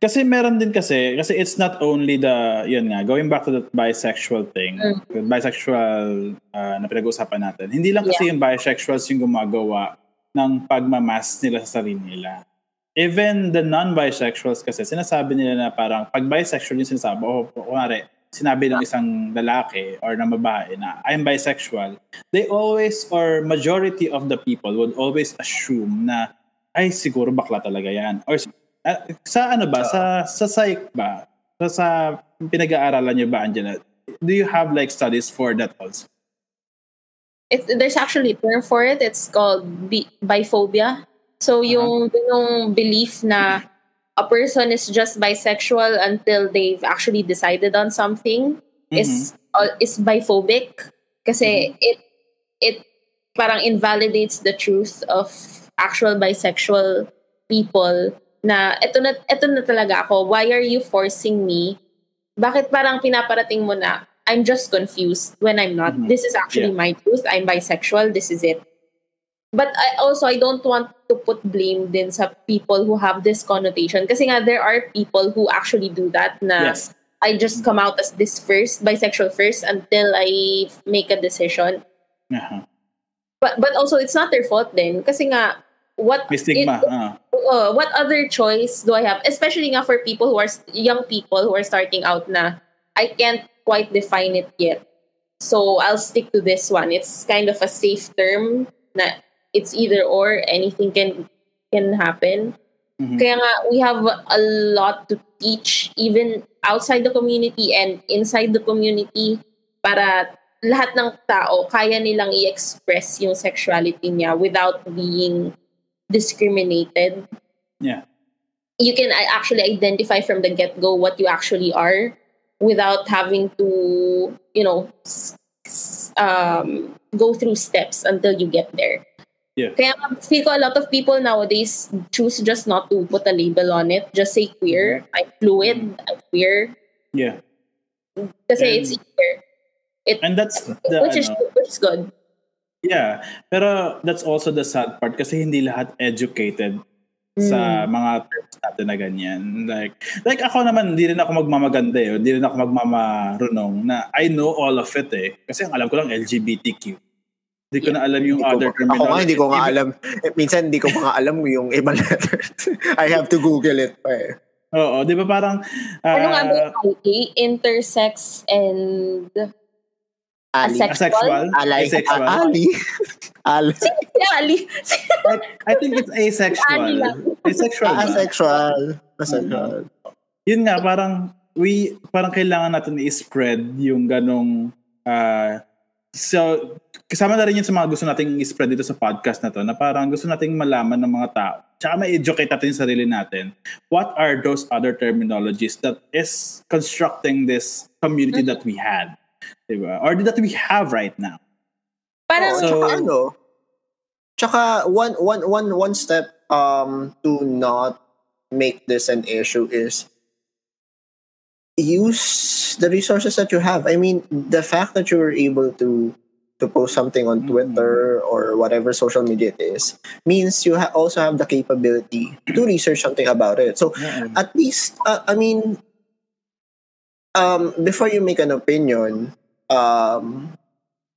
Kasi meron din kasi, kasi it's not only the, yun nga, going back to the bisexual thing, the bisexual uh, na pinag-uusapan natin, hindi lang kasi yung bisexuals yung gumagawa ng pagmamas nila sa sarili nila. Even the non-bisexuals kasi, sinasabi nila na parang pag bisexual yung sinasabi, o oh, kunwari, sinabi ng isang lalaki or ng babae na I'm bisexual, they always or majority of the people would always assume na ay siguro bakla talaga yan. Or uh, sa ano ba, sa sa psych ba? Sa, sa pinag-aaralan niyo ba Angela? Do you have like studies for that also? It's, there's actually a term for it. It's called bi- biphobia. So yung uh-huh. yung belief na a person is just bisexual until they've actually decided on something mm-hmm. is uh, is biphobic kasi mm-hmm. it it parang invalidates the truth of actual bisexual people na eto na eto na talaga ako why are you forcing me bakit parang pinaparating mo na I'm just confused when I'm not mm-hmm. this is actually yeah. my truth I'm bisexual this is it but I also I don't want to put blame din sa people who have this connotation kasi nga there are people who actually do that na yes. I just come out as this first bisexual first until I make a decision uh-huh. but but also it's not their fault then kasi nga what May stigma. It, uh. uh, what other choice do I have? Especially nga for people who are young people who are starting out na I can't quite define it yet. So I'll stick to this one. It's kind of a safe term na it's either or anything can can happen. Mm-hmm. Kaya nga we have a lot to teach even outside the community and inside the community para lahat ng tao kaya nilang i-express yung sexuality niya without being discriminated. Yeah. You can actually identify from the get go what you actually are without having to, you know, um, go through steps until you get there. Yeah. Kaya feel ko a lot of people nowadays choose just not to put a label on it. Just say queer. Mm-hmm. I'm fluid. I'm queer. Yeah. Kasi and, it's easier. It, and that's the, which is which is good. Yeah, pero that's also the sad part kasi hindi lahat educated mm. sa mga terms natin na ganyan. Like, like ako naman, hindi rin ako magmamaganda eh. Hindi rin ako magmamarunong na I know all of it eh. Kasi ang alam ko lang LGBTQ. Hindi ko na alam yung other terminology. Ako nga, hindi ko nga alam. Eh, minsan, hindi ko pa nga alam yung ibang letters. I have to Google it pa eh. Oo, di ba parang... Uh, ano nga ba yung intersex and Ali. Asexual? Alay. Asexual. Ali. Ali. Ali. I think it's asexual. Asexual. Asexual. Asexual. Yun nga, parang we parang kailangan natin i-spread yung ganong uh, so kasama na rin yun sa mga gusto nating i-spread dito sa podcast na to na parang gusto nating malaman ng mga tao tsaka ma-educate natin yung sarili natin what are those other terminologies that is constructing this community mm-hmm. that we had Diba? Or that we have right now. Parang, oh, so, tsaka ano, tsaka one, one, one, one step um, to not make this an issue is use the resources that you have. I mean, the fact that you were able to to post something on mm-hmm. Twitter or whatever social media it is means you ha- also have the capability to research something about it. So mm-hmm. at least, uh, I mean, um, before you make an opinion, um,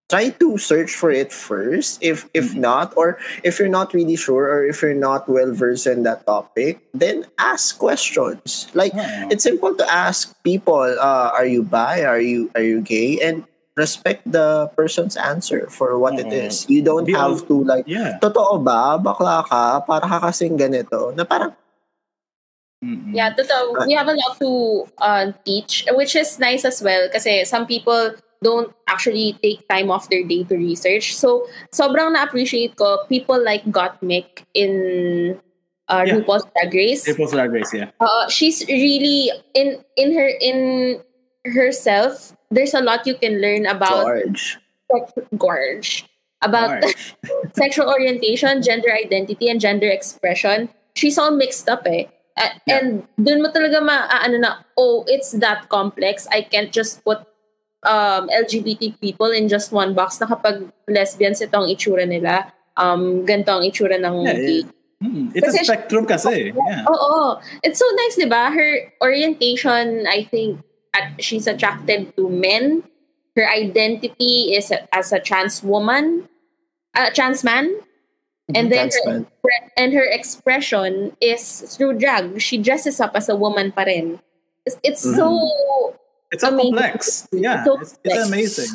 try to search for it first. If if mm-hmm. not, or if you're not really sure, or if you're not well versed in that topic, then ask questions. Like yeah. it's simple to ask people, uh, "Are you bi? Are you are you gay?" and respect the person's answer for what it is. You don't Be have to like, yeah. totoo ba, bakla ka, para ka kasing ganito, na parang, Mm-mm. Yeah, totoo. We have a lot to uh, teach, which is nice as well kasi some people don't actually take time off their day to research. So, sobrang na-appreciate ko people like Gottmik in uh, yeah. RuPaul's Drag Race. RuPaul's Drag Race, yeah. Uh, she's really in in her in herself. There's a lot you can learn about Gorge. Gorge about Gorge. sexual orientation, gender identity, and gender expression. She's all mixed up, eh. Uh, yeah. And dun mo talaga ma, uh, ano na, oh, it's that complex. I can't just put um, LGBT people in just one box na kapag lesbians ito ang itsura nila, um, ganito ang itsura ng yeah, gay. Hmm, It's Kasi a spectrum kasi. Yeah. Oo. It's so nice, di ba? Her orientation, I think, at, she's attracted to men. Her identity is a- as a trans woman, a trans man. And then Trans man. her, and her expression is through drag. She dresses up as a woman pa rin. It's, it's so It's so Amazing. complex. Yeah, So it's, it's amazing.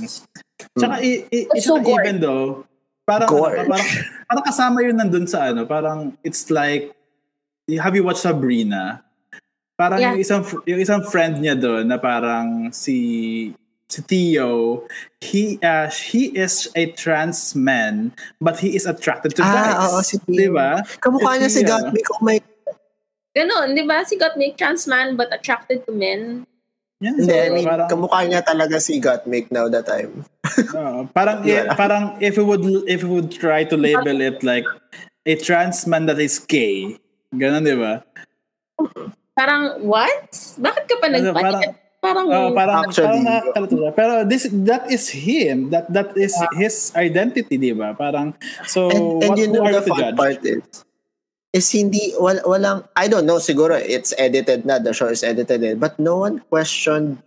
Tsaka, i, i, It's so even though, parang, Gore. ano, parang, parang kasama yun nandun sa ano, parang it's like, have you watched Sabrina? Parang Yeah. yung isang yung isang friend niya doon na parang si si Theo, he uh, he is a trans man but he is attracted to guys. Ah, oo, si Di Theo. ba? Kamukha niya si. Gottmik. Oh my Ganon, di ba? Si Gottmik, trans man but attracted to men. Yeah, Hindi, so I mean, parang, kamukha niya talaga si Gottmik now that time. Oo, parang Yeah. parang if we would if we would try to label it like a trans man that is gay. Ganun, di ba? Parang, what? Bakit ka pa Ano, nagpalit? Parang, Oh, parang Actually, parang. Pero this that is him. That that is his identity, di ba? Parang so And, and what you who know are the fun judge? part is, Eh, is hindi, wal, walang, I don't know, siguro it's edited na, the show is edited in, but no one questioned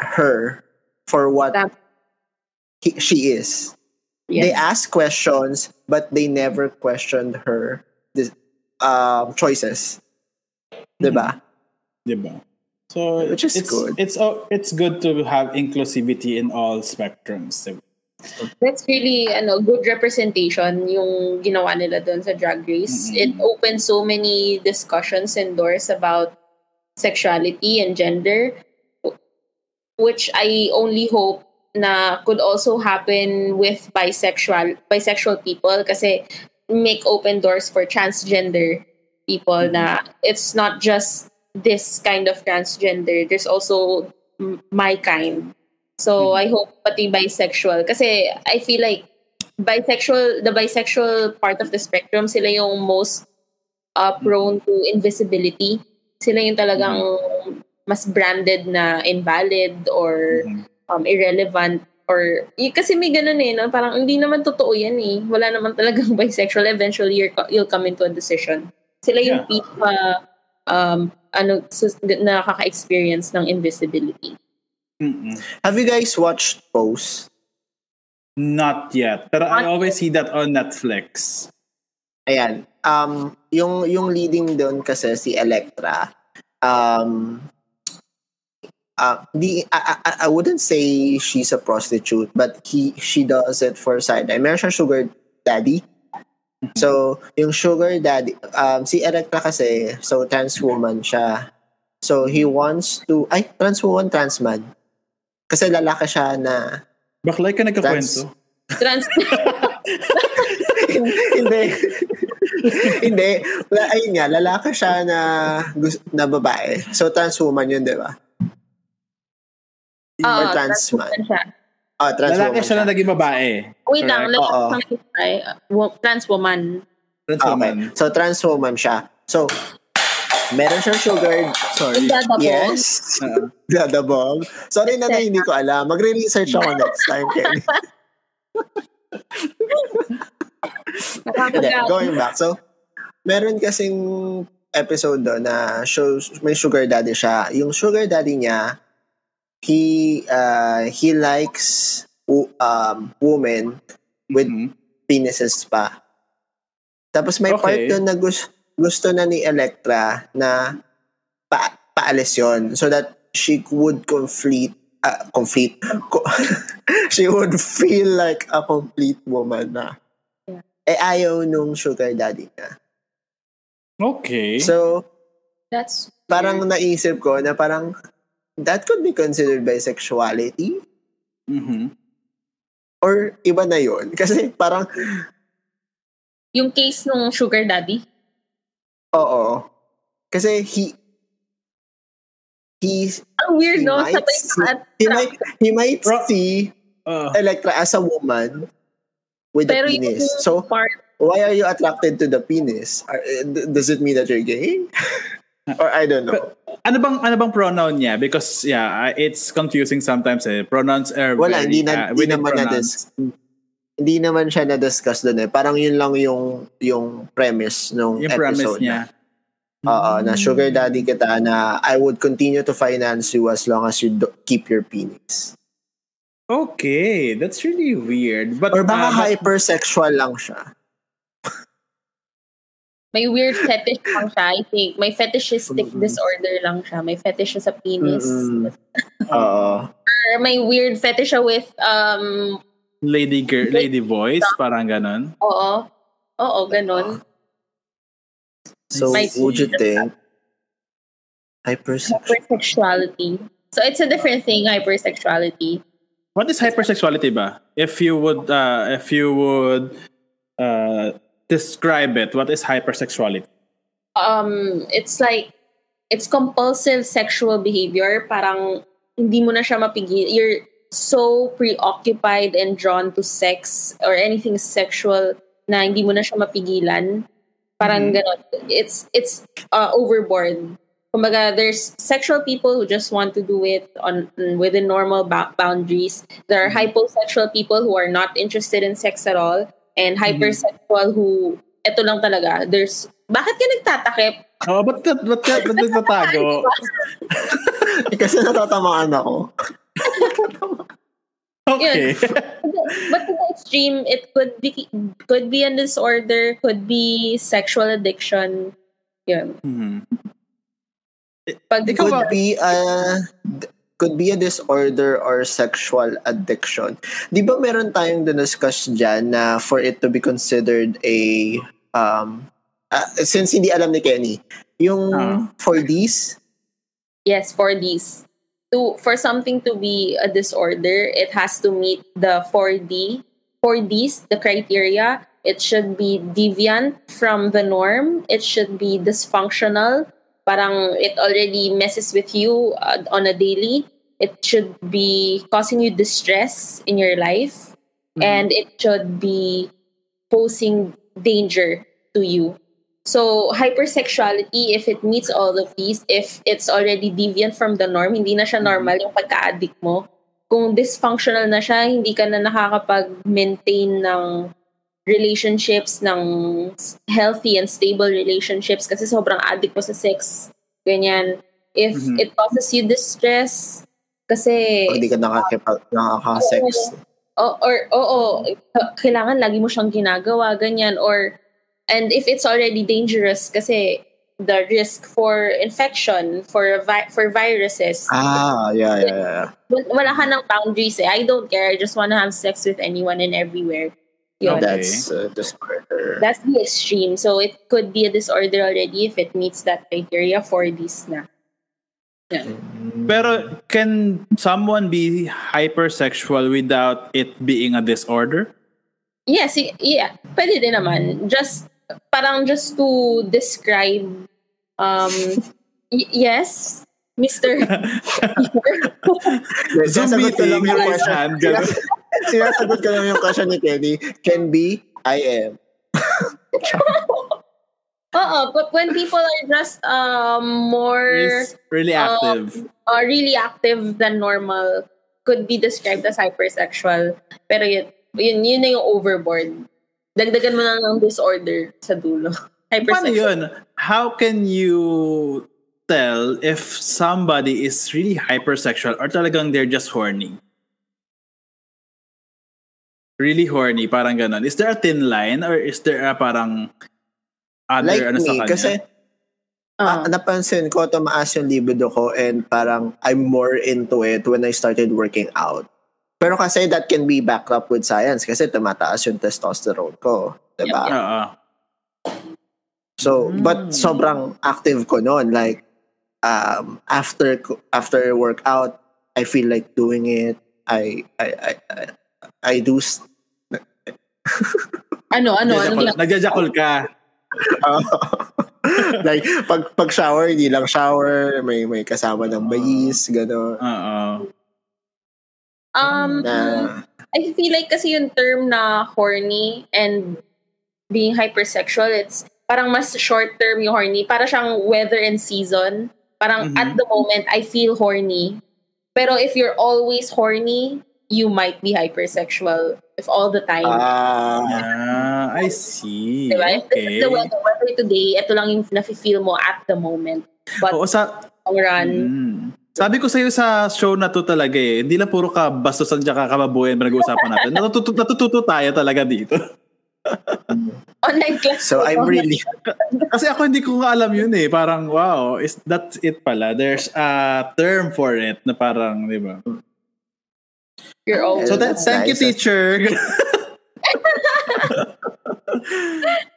her for what Tama. he, she is. They yes. asked questions, but they never questioned her this, um, choices. Diba? Mm-hmm. Di ba? So Which is it's, good. It's oh, it's good to have inclusivity in all spectrums. That's really ano good representation yung ginawa nila doon sa Drag Race. Mhm. It opened so many discussions and doors about sexuality and gender which I only hope na could also happen with bisexual bisexual people kasi make open doors for transgender people na it's not just this kind of transgender there's also m- my kind so Mhm. I hope pati bisexual kasi I feel like bisexual the bisexual part of the spectrum sila yung most uh, prone to invisibility sila yung talagang mas branded na invalid or Mhm. um, irrelevant or y- kasi may ganun eh no? parang hindi naman totoo yan eh wala naman talagang bisexual eventually you're, you'll come into a decision sila yung Yeah. pinaka um, ano nakaka-experience ng invisibility Mm-mm. Have you guys watched Pose? Not yet. Pero I always see that on Netflix. Ayan. Um, yung, yung leading doon kasi si Electra, um, uh, di, I, I, I wouldn't say she's a prostitute, but he she does it for side. I meron siyang sugar daddy. So, yung sugar daddy, um, si Electra kasi, so trans woman siya. So, he wants to, ay, trans woman, trans man. Kasi lalaki siya na, Baklay ka nagkakwento. trans hindi. hindi. Wala, ayun nga, lalaki siya na, na babae. So, trans woman yun, di ba? Oo, Or trans trans man. woman siya. Oh, trans Lalaki woman siya na naging babae. wait lang lalaki uh, wo- trans woman Trans Okay. woman. So, trans woman siya. So, meron siyang sugar. Sorry. Is that the Yes. Oo. Dadabog. Sorry na na hindi ko alam. Magre-research ako next time, Kenny. Hindi, Nakakagawa. going back. So, meron kasing episode doon na shows may sugar daddy siya. Yung sugar daddy niya, he uh, he likes um, women with Mhm. penises pa. Tapos may Okay. part doon na gusto, gusto na ni Electra na pa, paalis yon so that she would complete uh, complete. Co- she would feel like a complete woman na. Eh ayaw nung sugar daddy niya. Okay. So, that's parang naisip ko na parang that could be considered bisexuality. Mhm. or iba na yon Kasi parang, yung case nung sugar daddy oo. Kasi he, he, ang weird he no might sabay see, at he might, he might Bro- see Uh, Electra as a woman with pero a penis. So, part why are you attracted to the penis? Are, eh, does it mean that you're gay? or I don't know. ano bang ano bang pronoun niya? Because yeah, it's confusing sometimes eh. Pronouns are Wala, very, hindi na, uh, hindi naman na pronouns. Hindi naman siya na-discuss doon eh. Parang yun lang yung yung premise nung Yung premise episode niya. Na, oo, na sugar daddy kita na I would continue to finance you as long as you do, keep your penis. Okay, that's really weird. But Or baka uh, but- hypersexual lang siya. May weird fetish lang siya, I think. May fetishistic Mm-mm. disorder lang siya. May fetish siya sa penis. Mm-mm. Oo. Or may weird fetish siya with, um, lady girl, lady voice, parang ganon. oo. Oo, ganun. So, Might would you think hypersexual? Hypersexuality. So it's a different thing, hypersexuality. What is hypersexuality ba? If you would uh if you would uh describe it, what is hypersexuality? um it's like it's compulsive sexual behavior parang hindi mo na siya mapigil you're so preoccupied and drawn to sex or anything sexual na hindi mo na siya mapigilan. Parang ganon it's it's uh, overboard. Kumbaga there's sexual people who just want to do it on within normal ba- boundaries. There are hyposexual people who are not interested in sex at all and hypersexual who eto lang talaga. There's bakit ka nagtatakip? Oh, ba't ka, ba't ka, ba't nagtatago? Eh, Kasi natatamaan ako. Okay. but to the extreme it could be could be a disorder could be sexual addiction yun Mhm. pag ba- Could be a could be a disorder or sexual addiction. Di ba meron tayong discuss dyan na for it to be considered a um ah, since hindi alam ni Kenny, yung Ah. for these yes for these to for something to be a disorder it has to meet the 4d for these the criteria. It should be deviant from the norm. It should be dysfunctional. Parang it already messes with you uh, on a daily. It should be causing you distress in your life. And it should be posing danger to you so hypersexuality if it meets all of these if it's already deviant from the norm hindi na siya normal yung pagka-addict mo kung dysfunctional na siya hindi ka na nakakapag-maintain ng relationships ng healthy and stable relationships kasi sobrang addict mo sa sex ganyan if Mhm. it causes you distress kasi pag di ka nakakipag, nakaka-sex. o or oo ka- kailangan lagi mo siyang ginagawa ganyan or and if it's already dangerous kasi the risk for infection for vi- for viruses Ah, yeah, yeah, yeah. wal- wala ka ng boundaries eh I don't care I just want to have sex with anyone and everywhere Yun. Okay. That's uh, disorder. that's the extreme so it could be a disorder already if it meets that criteria for this na Pero can someone be hypersexual without it being a disorder? Yes, y- yeah. Pwede din naman. Just, parang just to describe, um, y- yes, Mr. Sinasagot ko lang yung meeting, question. hand, ganun. Sinasagot ko lang yung question ni Kenny. Can be, I am. Oo, but when people are just um, more really active. uh, really active than normal, could be described as hypersexual. Pero yun, yun, yun na yung overboard. Dagdagan mo na ng disorder sa dulo. Paano Hypersexual. yun? How can you tell if somebody is really hypersexual or talagang they're just horny? Really horny, parang ganon. Is there a thin line or is there a parang other Like ano sa me, kanya? kasi Ah. ah, napansin ko, tumaas yung libido ko and parang I'm more into it when I started working out. Pero kasi that can be backed up with science kasi tumataas yung testosterone ko. Diba? Oo. So, Mm. but sobrang active ko noon. Like, um, after after workout, I feel like doing it. I I I I, I do s- Ano, ano, ano? Nagjajakol- Nagjajakol ka. like pag pag shower, hindi lang shower, may may kasama ng bayis, gano'n. Oo. Um, I feel like kasi yung term na horny and being hypersexual, it's parang mas short term yung horny. Para siyang weather and season. Parang Mhm. at the moment, I feel horny. Pero if you're always horny, you might be hypersexual. if all the time. Ah, I see. diba? If Okay. is the weather, weather today, ito lang yung nafe-feel mo at the moment. But Oo, sa, long run, Mm. Sabi ko sa'yo sa show na to talaga eh, hindi lang puro ka bastusan tsaka kababuyan ba nag-uusapan natin. Natututo, natututo tayo talaga dito. online class. so I'm really Kasi ako hindi ko nga alam yun eh. Parang wow, is that's it pala. There's a term for it na parang, di ba? You're old. So that, That's thank you teacher.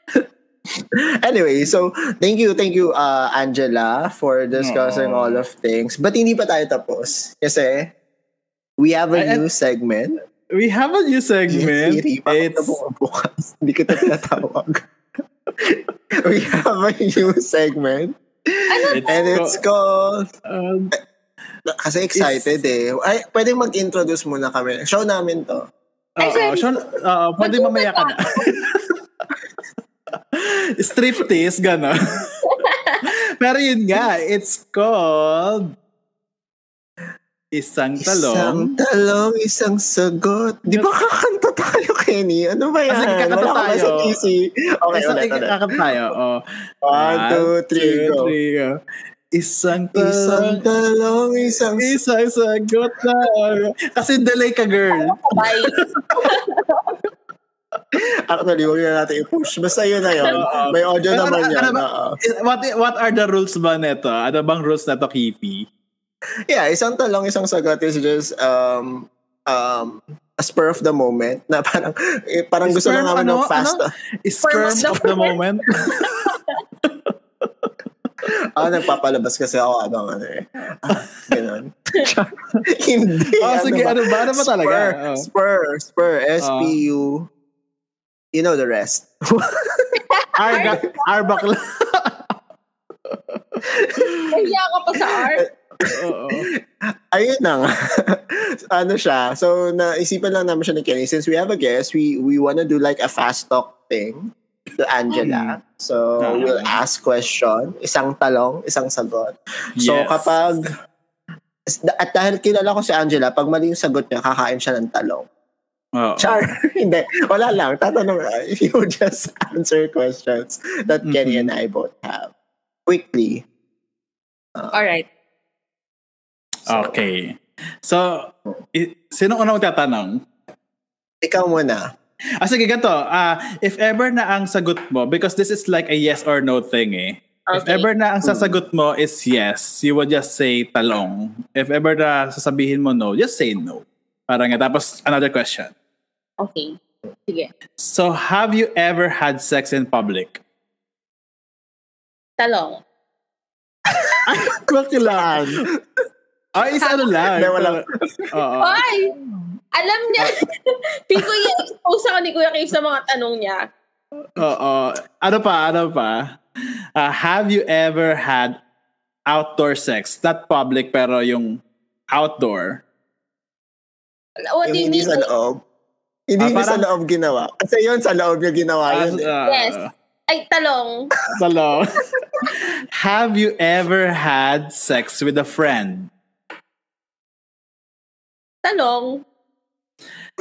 Anyway, so thank you, thank you uh Angela for discussing Aw. all of things. But hindi pa tayo tapos kasi we have a I- I- new segment. We have a new segment. Siri, It's bukas? Hindi ko na tinatawag. we have a new segment it's, and it's co- called um, kasi excited eh. Ay, pwede mag-introduce muna kami. Show namin to. Oo, sorry. Sean, oo, pwede mamaya ka na. Striptease, gano'n. Pero yun nga, it's called Isang Isang Talong. talong, isang sagot. Di ba kakanta tayo, Kenny? Ano ba yan? Kasi kakanta tayo. sa PC? Okay, Isang ulit, ulit. ikakanta tayo. Oh. One, two, three, go. go. Isang Isang talong, talong, isang isang sagot na. Kasi delay ka, girl. Bye. Actually, huwag na natin i-push. Basta yun na yun. May audio Pero naman ano- yan. ano ba-. What, what are the rules ba neto? Ano bang rules na to, Kipi? Yeah, isang talong, isang sagot is just um, um, a spur of the moment na parang eh, parang gusto lang namin ano? ng fast. Ano? Sperm of the of the moment. Ah, nagpapalabas kasi ako habang ano eh. Ah, ganun. Hindi. Oh, sige, ano ba? Ano ba talaga? Spur, Oh. spur, spur, S-P-U. You know the rest. Arga, arbakla. Kaya ka pa sa art. Oo. Ayun na nga. ano siya. So, naisipan lang namin siya ni Kenny. Since we have a guest, we we wanna do like a fast talk thing to Angela. So, Ah. we'll ask question. Isang talong, isang sagot. So, Yes. kapag... At dahil kilala ko si Angela, pag mali yung sagot niya, kakain siya ng talong. Oo. Char! Hindi. Wala lang. Tatanong, you just answer questions that Kenny Mhm. and I both have. Quickly. Alright. Okay. So, i- sino unang magtatanong? Ikaw muna. Ah, sige, ganito. Ah, if ever na ang sagot mo, because this is like a yes or no thing eh. If Okay. ever na ang sasagot mo is yes, you would just say talong. If ever na sasabihin mo no, just say no. Parang nga. Tapos, another question. Okay. Sige. So, have you ever had sex in public? Talong. Bakilaan. Ah, is ano lang. Hindi, wala. Oo. Ay! Alam niya. Feel ko i-expose ako ni Kuya Cave sa mga tanong niya. Oo. Ano pa? Ano pa? Ah, have you ever had outdoor sex? Not public, pero yung outdoor. What do Yung you hindi mean? sa loob. Hindi Ah, niya sa loob ginawa. Kasi yun, sa loob niya ginawa Ah, yun. eh. ah, Yes. Ay, talong. Talo. have you ever had sex with a friend? Talong.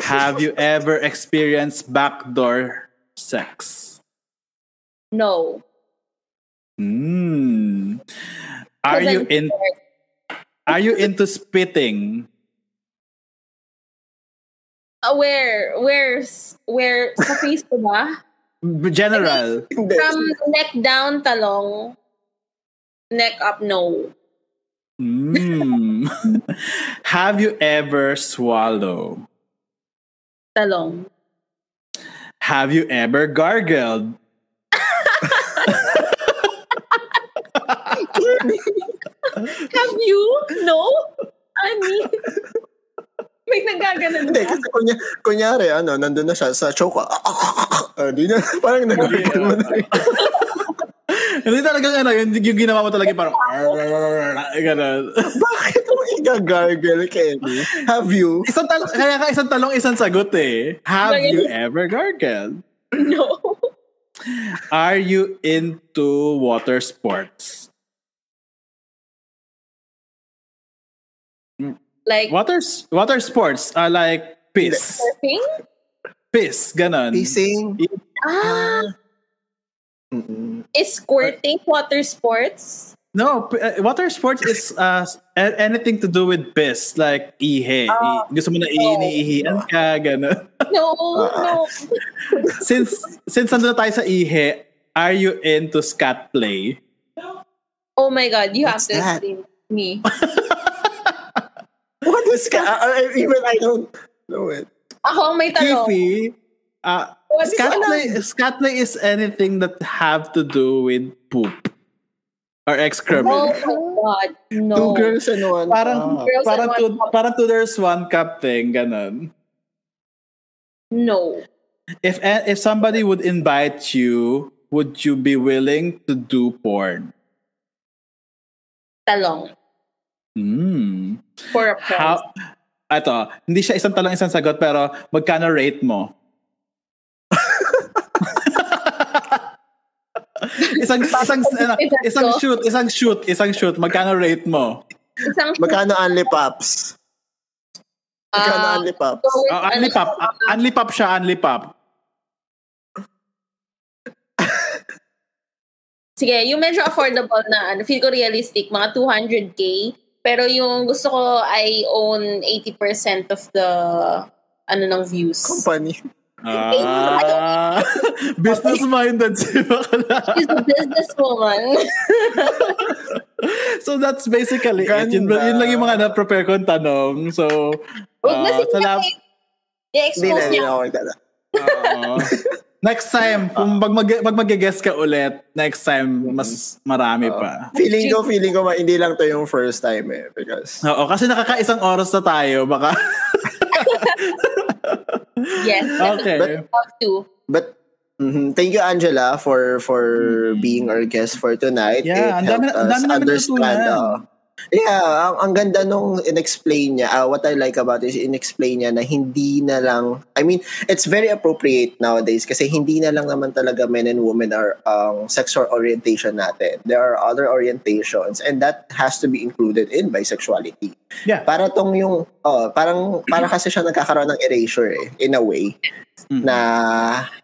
Have you ever experienced backdoor sex? No. Hmm. Are you I'm in scared. are you into spitting? Uh, where? Where's? Where? Sa face ko ba? General. From neck down, talong. Neck up, no. Hmm. have you ever swallowed? Talong. Have you ever gargled? Have you? No? Ani? May nagaganon Hindi, kasi kunya, kunyari, ano, nandun na siya sa choke. Ah, di na, parang nagagawin mo na. Hindi talaga ano, yung, yung ginawa mo talaga parang ganun. Bakit mo igagargle, Kenny? Have you? isang talong, kaya ka isang talong, isang sagot eh. Have you ever gargled? No. Are you into water sports? Like Water water sports are like piss. surfing? piss, ganon. Pissing. Ah, Mm-mm. is squirting water sports? No, p- uh, water sports is uh, a- anything to do with piss, like ihe. I- gusto mo na iiniihian ka, ganon. No, Ah. no. since, since nandun na tayo sa ihe, are you into scat play? Oh my God, you have to that? explain me. What is ka? Uh, even I don't know it. Ako ang may tanong. Kifi, uh, What is scat alam? play, is anything that have to do with poop or Oh excrement. my God, no. Two girls and one Parang, cup. Girls parang, and two, one parang two there's one cup thing, ganon. No. If if somebody would invite you, would you be willing to do porn? Talong. Hmm. For a price. How, ato, hindi siya isang talong isang sagot pero magkano rate mo? isang isang ano, isang shoot, isang shoot, isang shoot, magkano rate mo? Isang Magkano Unli Pops? Magkano Ah, Unli Pops? so Oh, unli pop, uh, unli pop siya, unli pop. Sige, yung medyo affordable na, ano, feel ko realistic, mga 200k. Pero yung gusto ko, I own 80% of the, ano, ng views. Company. Ah, business minded si bakla. She's a businesswoman. So that's basically it. Yun, Ganda. yun lang yung mga na-prepare kong tanong. So, Huwag na ah, i- Hindi i-expose na, hindi niya. na ako magdala. Oo. next time, kung pag, mag, pag mag-guess ka ulit, next time, mas marami pa. Feeling ko, feeling ko, ma- hindi lang to yung first time eh. Because, Oo, kasi nakakaisang oras na tayo, baka. Yes. okay. Love to. but, mhm, thank you, Angela, for for being our guest for tonight. Yeah, It ang dami- helped ang us dami namin natutunan. uh, Yeah, ang, ang ganda nung in-explain niya. Uh, what I like about it is in-explain niya na hindi na lang, I mean, it's very appropriate nowadays kasi hindi na lang naman talaga men and women are ang sexual orientation natin. There are other orientations and that has to be included in bisexuality. Yeah. Para tong yung, oh, parang, para kasi siya nagkakaroon ng erasure eh, in a way Mhm. na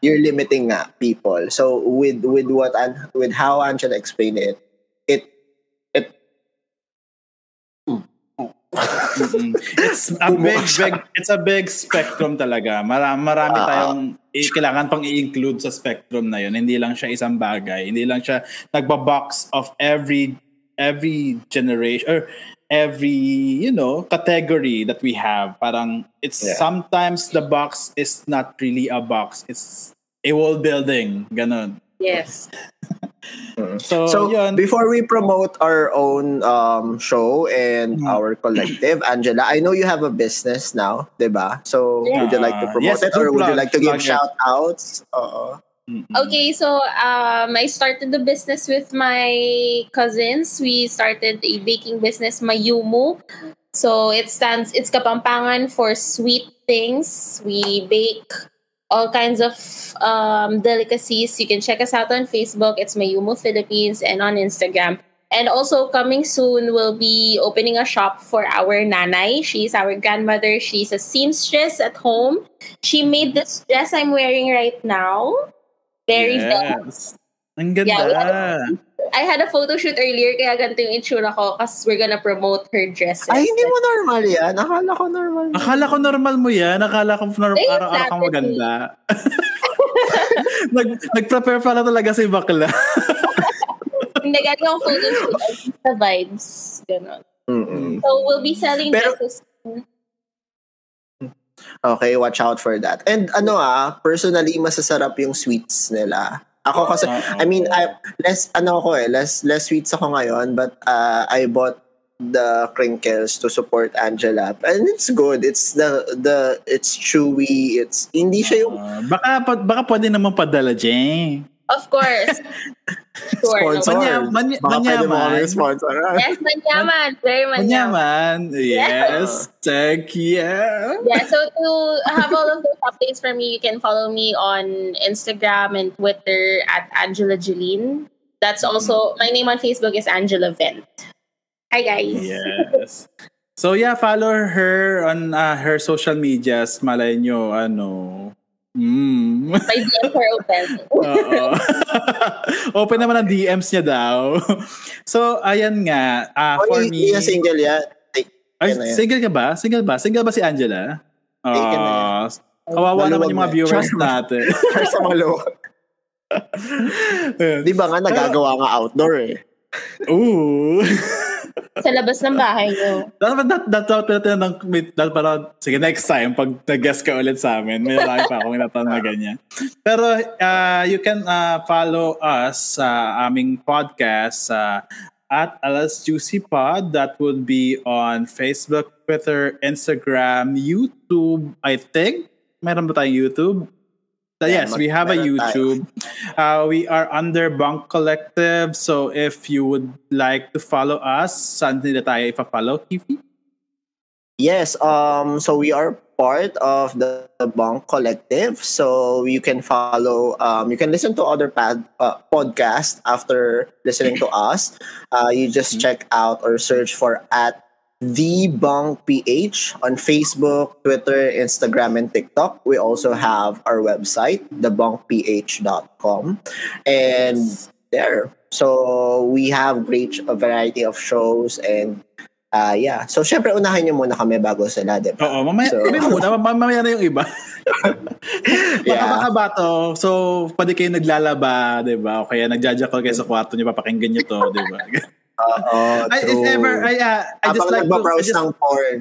you're limiting nga people. So with with what with how Angela explained it it Mm-mm. It's a big, big, it's a big spectrum talaga. Marami, marami Ah. tayong i- kailangan pang i-include sa spectrum na yun. Hindi lang siya isang bagay. Hindi lang siya nagba-box of every every generation or every, you know, category that we have. Parang it's Yeah. sometimes the box is not really a box. It's a wall building. Ganon. Yes. So, so yun. before we promote our own um show and Mhm. our collective, Angela, I know you have a business now, 'di ba? So would you like to Yeah. promote Yes, it or do would you like to give plug it. shout outs? Oo. Mm-mm. Okay, so um, I started the business with my cousins. We started a baking business, Mayumu. So it stands, it's Kapampangan for sweet things. We bake all kinds of um, delicacies. You can check us out on Facebook. It's Mayumu Philippines and on Instagram. And also coming soon, we'll be opening a shop for our nanay. She's our grandmother. She's a seamstress at home. She made this dress I'm wearing right now. Very yes. Ang ganda. Yeah, I had a photo shoot earlier, kaya ganito yung itsura ko kasi we're gonna promote her dresses. Ay, hindi mo normal yan. Akala ko normal. Akala ko normal mo yan. Akala ko normal, Eh, araw-araw kang maganda. Nag, nag-prepare pala talaga si bakla. Hindi, ganito yung photo shoot. Sa vibes. Ganon. Mm-mm. So, we'll be selling Pero- dresses. Okay, watch out for that. And ano ah, personally, masasarap yung sweets nila. Ako kasi. I mean, I, less, ano ako eh, less, less sweets ako ngayon, but uh, I bought the crinkles to support Angela. And it's good. It's the, the, it's chewy. It's, hindi siya yung Ah, baka, pa- baka pwede naman padala, Jay. Of course. sure. sponsor. Manya- manya- Baka pwede mo manyaman. kami sponsor. Yes, manyaman. Very manyaman. Manyaman. Yes. Thank you. Yeah, so to have all of those updates from me, you can follow me on Instagram and Twitter at Angela Jeline. That's also my name on Facebook is Angela Vent. Hi guys. Yes. So yeah, follow her on uh, her social medias. Malay nyo, ano, Mm. My DMs are open. Oo. Open naman ang DMs niya daw. So, ayan nga. ah Oh, for hindi me... na single yan. Take, Ay, yan single ka ba? Single ba? Single ba si Angela? Na Ah, kawawa naman yung mga Maluwag na. viewers natin. Or sa mga luwag. Di ba nga, nagagawa nga outdoor eh. Ooh. Sa labas ng bahay niyo. Dapat dat dat dapat natin ng dapat para sige next time pag nag-guest ka ulit sa amin may marami pa akong natanong na ganyan. Pero uh, you can uh, follow us sa aming podcast sa at Alas Juicy Pod that would be on Facebook, Twitter, Instagram, YouTube, I think. Meron ba tayong YouTube? Yeah, yes, we have a. YouTube. Uh, we are under Bunk Collective. So if you would like to follow us, saan nila tayo ipa-follow, Kifi? Yes, um, so we are part of the, the Bunk Collective. So you can follow, um, you can listen to other pad, uh, podcasts after listening to us. Uh, you just check out or search for at the Bunk PH on Facebook, Twitter, Instagram, and TikTok. We also have our website, thebunkph.com. And there. So we have great a variety of shows and Ah, yeah. So, syempre, unahin niyo muna kami bago sila, di ba? Oo, mamaya, So- mo muna, mam- mamaya na yung iba. Yeah. Baka ba to? So, pwede kayo naglalaba, di ba? O kaya nagjajakal kayo sa kwarto niyo, papakinggan niyo to, di ba? Oo, I, if ever, I, uh, I just like to, I just, ng porn.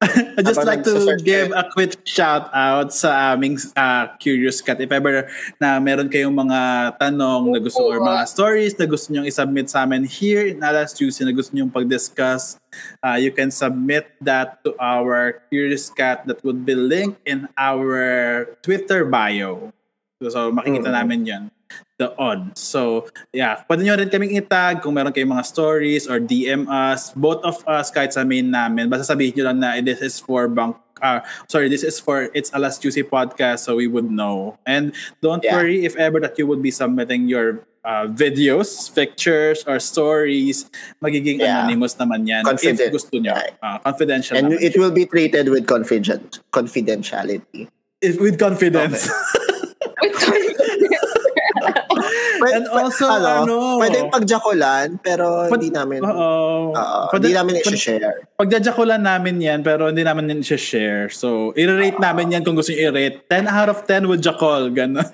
I just habang like to give a quick shout out sa aming uh, Curious Cat. If ever na meron kayong mga tanong na gusto or mga stories na gusto nyong isubmit sa amin here in Alas Juicy na gusto nyong pag-discuss, uh, you can submit that to our Curious Cat that would be linked in our Twitter bio. So, so makikita Mm. namin yan. The odd. So, yeah. Pwede nyo rin kaming itag kung meron kayong mga stories or DM us. Both of us, kahit sa main namin. Basta sabihin nyo lang na this is for bank uh, sorry, this is for It's Alas Juicy podcast so we would know. And don't Yeah. worry if ever that you would be submitting your uh, videos, pictures, or stories, magiging Yeah. anonymous naman yan. Confident. If gusto nyo. Uh, confidential And it will be treated with confident confidentiality. If- with confidence. With Pwede, And also, ano, pwedeng pagjakulan, pero Pwede- hindi namin, Oo. Oo, Pwede- hindi namin pwede- i-share. Pagdadyakulan namin yan, pero hindi namin yan share So, i-rate namin yan kung gusto nyo i-rate. 10 out of 10 would jakol. Ganun.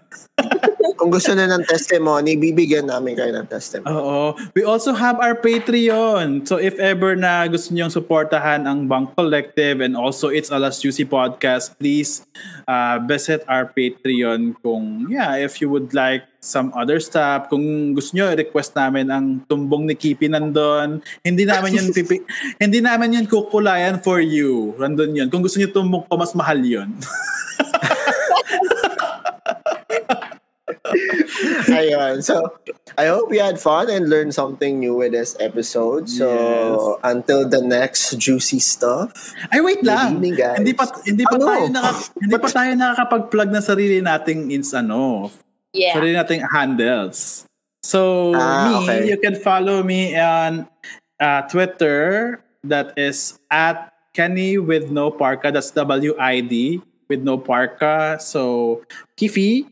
Kung gusto na ng testimony, bibigyan namin kayo ng testimony. Oo. We also have our Patreon. So, if ever na gusto nyo supportahan ang Bank Collective and also It's Alas Juicy Podcast, please uh, visit our Patreon kung, yeah, if you would like some other stuff. Kung gusto nyo, request namin ang tumbong ni Kipi nandun. Hindi namin yun pipi, hindi namin yun kukulayan for you. Nandun yun. Kung gusto nyo tumbong ko, mas mahal yun. Ayun. So, I hope you had fun and learned something new with this episode. So, Yes. until the next juicy stuff. Ay wait lang. evening, guys. Hindi pa hindi pa Ano? tayo naka, hindi pa tayo nakakapag-plug ng sarili nating ins ano, yeah. sarili nating handles. So Ah, me, okay. you can follow me on uh, Twitter that is at Kenny with no parka. That's W I D with no parka. So Kifi,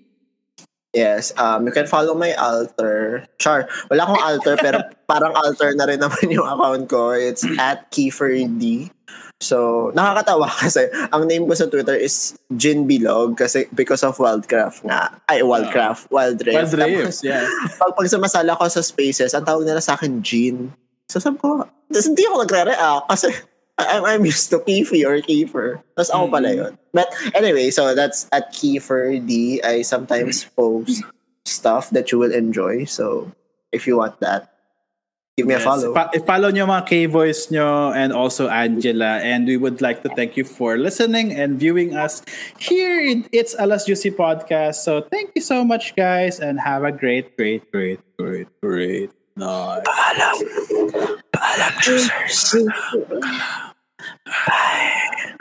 Yes, um, you can follow my alter. Char, wala akong alter pero parang alter na rin naman yung account ko. It's at KieferD. So, nakakatawa kasi ang name ko sa Twitter is Jin Bilog kasi because of Wildcraft nga. Ay, Wildcraft. Wild Rift. Wild Rift, yeah. pag, pag sumasala ko sa spaces, ang tawag nila sa akin Jin. So, sabi ko, hindi ako nagre-react kasi I'm, I'm used to Kifi or Kiefer. Tapos ako pala Mm. yun. But anyway, so that's at Kiefer D. I sometimes post stuff that you will enjoy. So if you want that, give me a follow. Pa- follow nyo mga K-Voice nyo and also Angela. And we would like to thank you for listening and viewing us here in It's Alas Juicy Podcast. So thank you so much, guys, and have a great, great, great, great, great night. Paalam. Paalam, choosers. Bye.